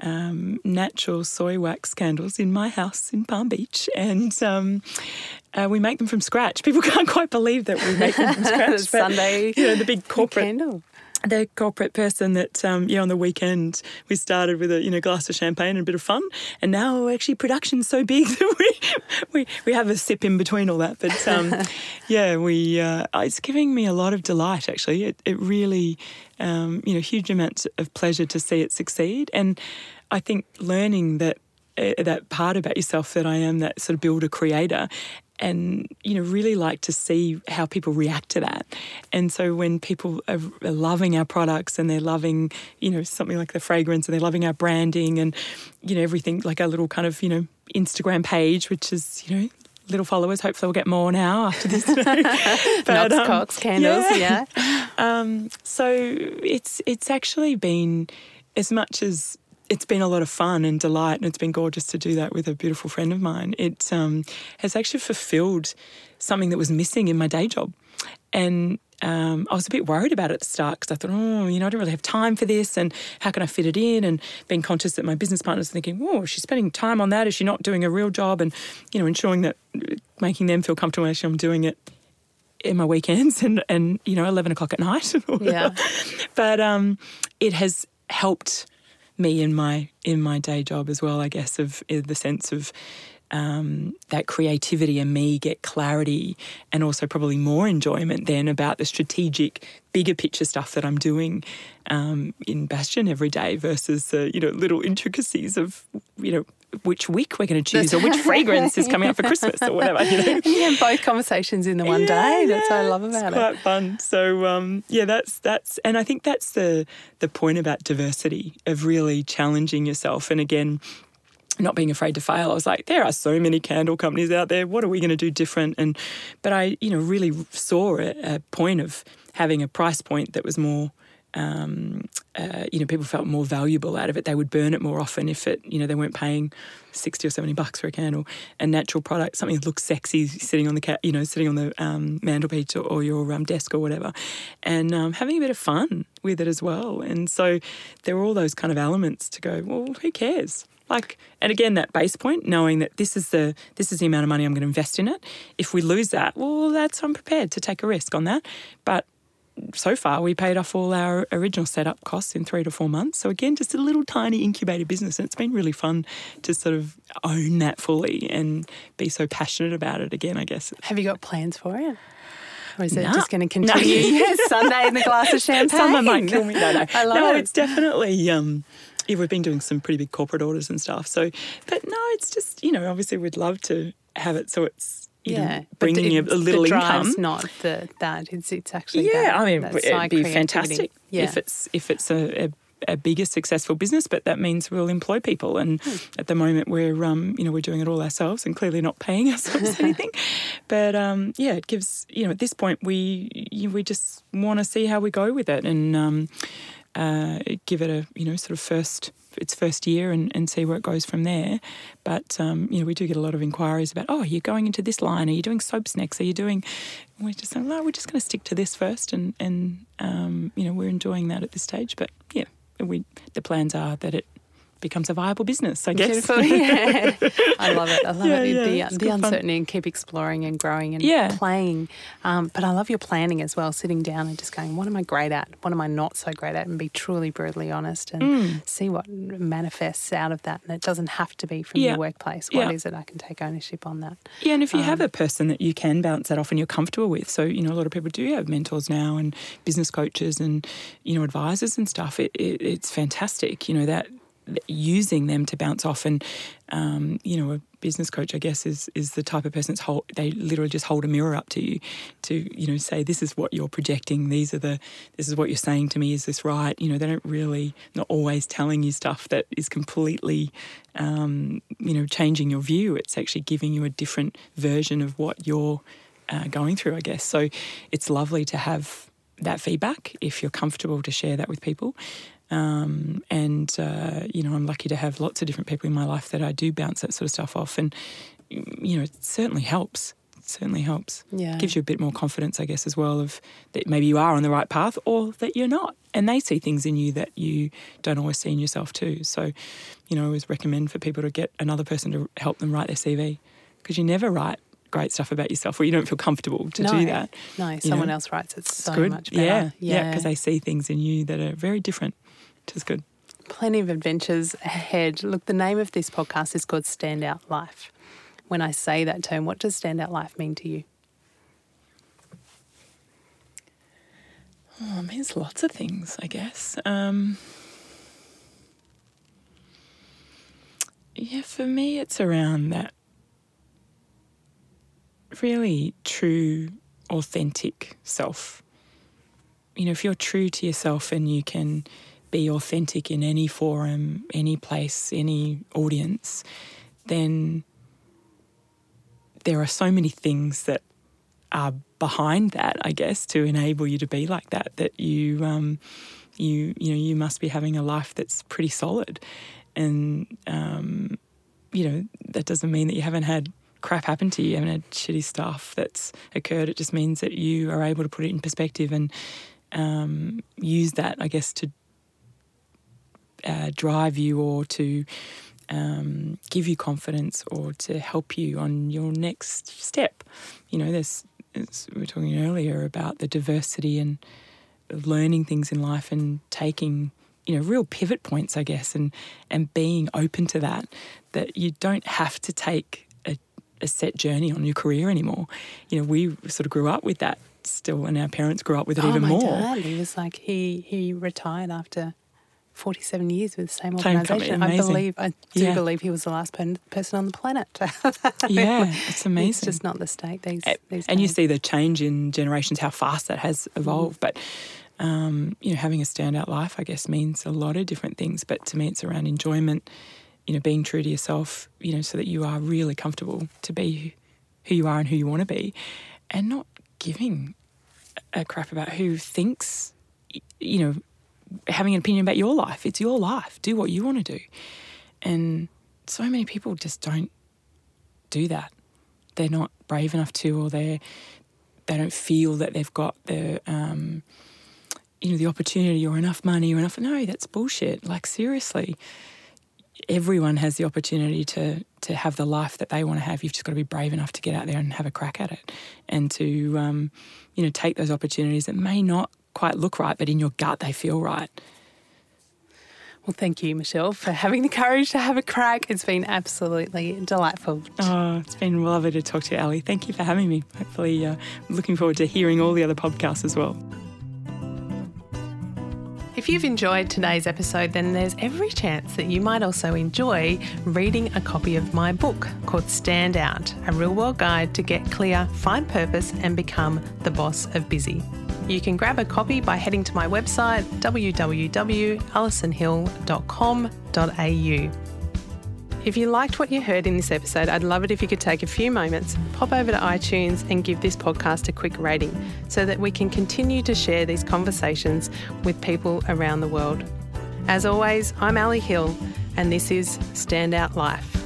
um, natural soy wax candles in my house in Palm Beach. And um, uh, we make them from scratch. People can't quite believe that we make them from scratch. Sunday, you know, the big corporate candle the corporate person that um, yeah on the weekend we started with a you know glass of champagne and a bit of fun. And now actually production's so big [LAUGHS] that we we, we have a sip in between all that. But um, [LAUGHS] yeah we uh, it's giving me a lot of delight actually. It, it really um, you know huge amounts of pleasure to see it succeed. And I think learning that uh, that part about yourself that I am that sort of builder creator and you know really like to see how people react to that. And so when people are loving our products and they're loving you know something like the fragrance and they're loving our branding and you know everything like our little kind of you know instagram page which is you know little followers hopefully we'll get more now after this [LAUGHS] but, um, Cox candles yeah, yeah. [LAUGHS] Um, so it's it's actually been as much as it's been a lot of fun and delight, and it's been gorgeous to do that with a beautiful friend of mine. It um, has actually fulfilled something that was missing in my day job. And um, I was a bit worried about it at the start because I thought, oh, you know, I don't really have time for this, and how can I fit it in? And being conscious that my business partner's thinking, oh, she's spending time on that. Is she not doing a real job? And you know, ensuring that making them feel comfortable actually I'm doing it in my weekends [LAUGHS] and and you know, eleven o'clock at night. yeah. [LAUGHS] But um, it has helped me in my in my day job as well. I guess of the sense of um, that creativity and me get clarity and also probably more enjoyment then about the strategic bigger picture stuff that I'm doing um, in Bastion every day versus the you know little intricacies of you know which week we're going to choose or which fragrance is coming up for Christmas or whatever. You know, [LAUGHS] yeah, both conversations in the one yeah, day. That's yeah, what I love about it's it. Quite fun. So um, yeah, that's that's, and I think that's the the point about diversity of really challenging yourself. And again, not being afraid to fail. I was like, there are so many candle companies out there. What are we going to do different? And but I, you know, really saw a, a point of having a price point that was more um, uh, you know, people felt more valuable out of it. They would burn it more often if it, you know, they weren't paying sixty or seventy bucks for a candle. A natural product, something that looks sexy, sitting on the, ca- you know, sitting on the um, mantelpiece or, or, your um, desk or whatever, and um, having a bit of fun with it as well. And so there were all those kind of elements to go. Well, who cares? Like, and again, that base point, knowing that this is the this is the amount of money I'm going to invest in it. If we lose that, well, that's I'm prepared to take a risk on that. But so far, we paid off all our original setup costs in three to four months. So, again, just a little tiny incubator business. And it's been really fun to sort of own that fully and be so passionate about it again, I guess. Have you got plans for it? Or is it no. just going to continue? [LAUGHS] No. Sunday in the glass of [LAUGHS] champagne. Someone might kill me. No, no. I love no, it. it's definitely. Um, yeah, we've been doing some pretty big corporate orders and stuff. So, but no, it's just you know, obviously we'd love to have it so it's yeah, know, bringing you a little the income. not the that it's it's actually yeah. That, I mean, it'd be fantastic yeah. if it's if it's a, a a bigger successful business, but that means we'll employ people. And hmm. at the moment, we're um, you know we're doing it all ourselves and clearly not paying [LAUGHS] ourselves [LAUGHS] anything. But um, yeah, it gives you know at this point we we just want to see how we go with it and. Um, uh, give it a you know sort of first its first year and, and see where it goes from there. But um, you know, we do get a lot of inquiries about, oh, you're going into this line. Are you doing soaps next? Are you doing? And we're just saying, no, we're just going to stick to this first, and and um, you know, we're enjoying that at this stage. But yeah, we the plans are that it becomes a viable business, I guess. Beautiful. [LAUGHS] Yeah. I love it. I love Yeah, it. yeah, the it's the good fun. uncertainty and keep exploring and growing and Yeah. playing. Um, but I love your planning as well, sitting down and just going, what am I great at? What am I not so great at? And be truly brutally honest and Mm. see what manifests out of that. And it doesn't have to be from Yeah. your workplace. What is it I can take ownership on that? Yeah, and if you have Um, a person that you can bounce that off and you're comfortable with, so you know a lot of people do have mentors now and business coaches and you know advisors and stuff. It, it, it's fantastic, you know that using them to bounce off. And um, you know a business coach I guess is is the type of person that's hold they literally just hold a mirror up to you to you know say this is what you're projecting. These are the this is what you're saying to me. Is this right? You know they don't really not always telling you stuff that is completely um, you know changing your view. It's actually giving you a different version of what you're uh, going through I guess. So it's lovely to have that feedback if you're comfortable to share that with people um, and uh, you know I'm lucky to have lots of different people in my life that I do bounce that sort of stuff off. And you know it certainly helps. It certainly helps. Yeah. gives you a bit more confidence I guess as well of that maybe you are on the right path or that you're not. And they see things in you that you don't always see in yourself too. So you know I always recommend for people to get another person to help them write their CV because you never write great stuff about yourself or you don't feel comfortable to no, do that No, someone know? else writes it so much better. yeah. Yeah because they see things in you that are very different is good plenty of adventures ahead. Look, the name of this podcast is called Standout Life. When I say that term, what does standout life mean to you? Oh, it means lots of things, I guess. Um, yeah, for me, it's around that really true, authentic self. You know, if you're true to yourself and you can be authentic in any forum, any place, any audience, then there are so many things that are behind that, I guess, to enable you to be like that. That you, um, you, you know, you must be having a life that's pretty solid, and um, you know that doesn't mean that you haven't had crap happen to you, you haven't had shitty stuff that's occurred. It just means that you are able to put it in perspective and um, use that, I guess, to uh, drive you or to um, give you confidence or to help you on your next step. You know, there's we were talking earlier about the diversity and learning things in life and taking you know real pivot points, I guess, and and being open to that. That you don't have to take a, a set journey on your career anymore. You know, we sort of grew up with that still, and our parents grew up with it oh, even my more. dad, he was like, he, he retired after 47 years with the same organisation. I believe, I do Yeah. believe he was the last pen, person on the planet. [LAUGHS] Yeah, it's amazing. It's just not the state these, these and you see the change in generations, how fast that has evolved. But um, you know, having a standout life, I guess, means a lot of different things. But to me, it's around enjoyment. You know, being true to yourself. You know, so that you are really comfortable to be who you are and who you want to be, and not giving a crap about who thinks. You know, having an opinion about your life. It's your life. Do what you want to do. And so many people just don't do that. They're not brave enough to, or they they don't feel that they've got the um, you know the opportunity or enough money or enough. No, that's bullshit. Like seriously, everyone has the opportunity to to have the life that they want to have. You've just got to be brave enough to get out there and have a crack at it, and to um, you know take those opportunities that may not quite look right, but in your gut they feel right. Well, thank you, Michelle, for having the courage to have a crack. It's been absolutely delightful. Oh, it's been lovely to talk to you, Ali. Thank you for having me. Hopefully, uh, looking forward to hearing all the other podcasts as well. If you've enjoyed today's episode, then there's every chance that you might also enjoy reading a copy of my book called Stand Out, a real world guide to get clear, find purpose, and become the boss of busy. You can grab a copy by heading to my website www.alisonhill.com.au. If you liked what you heard in this episode, I'd love it if you could take a few moments, pop over to iTunes and give this podcast a quick rating so that we can continue to share these conversations with people around the world. As always, I'm Ali Hill, and this is Standout Life.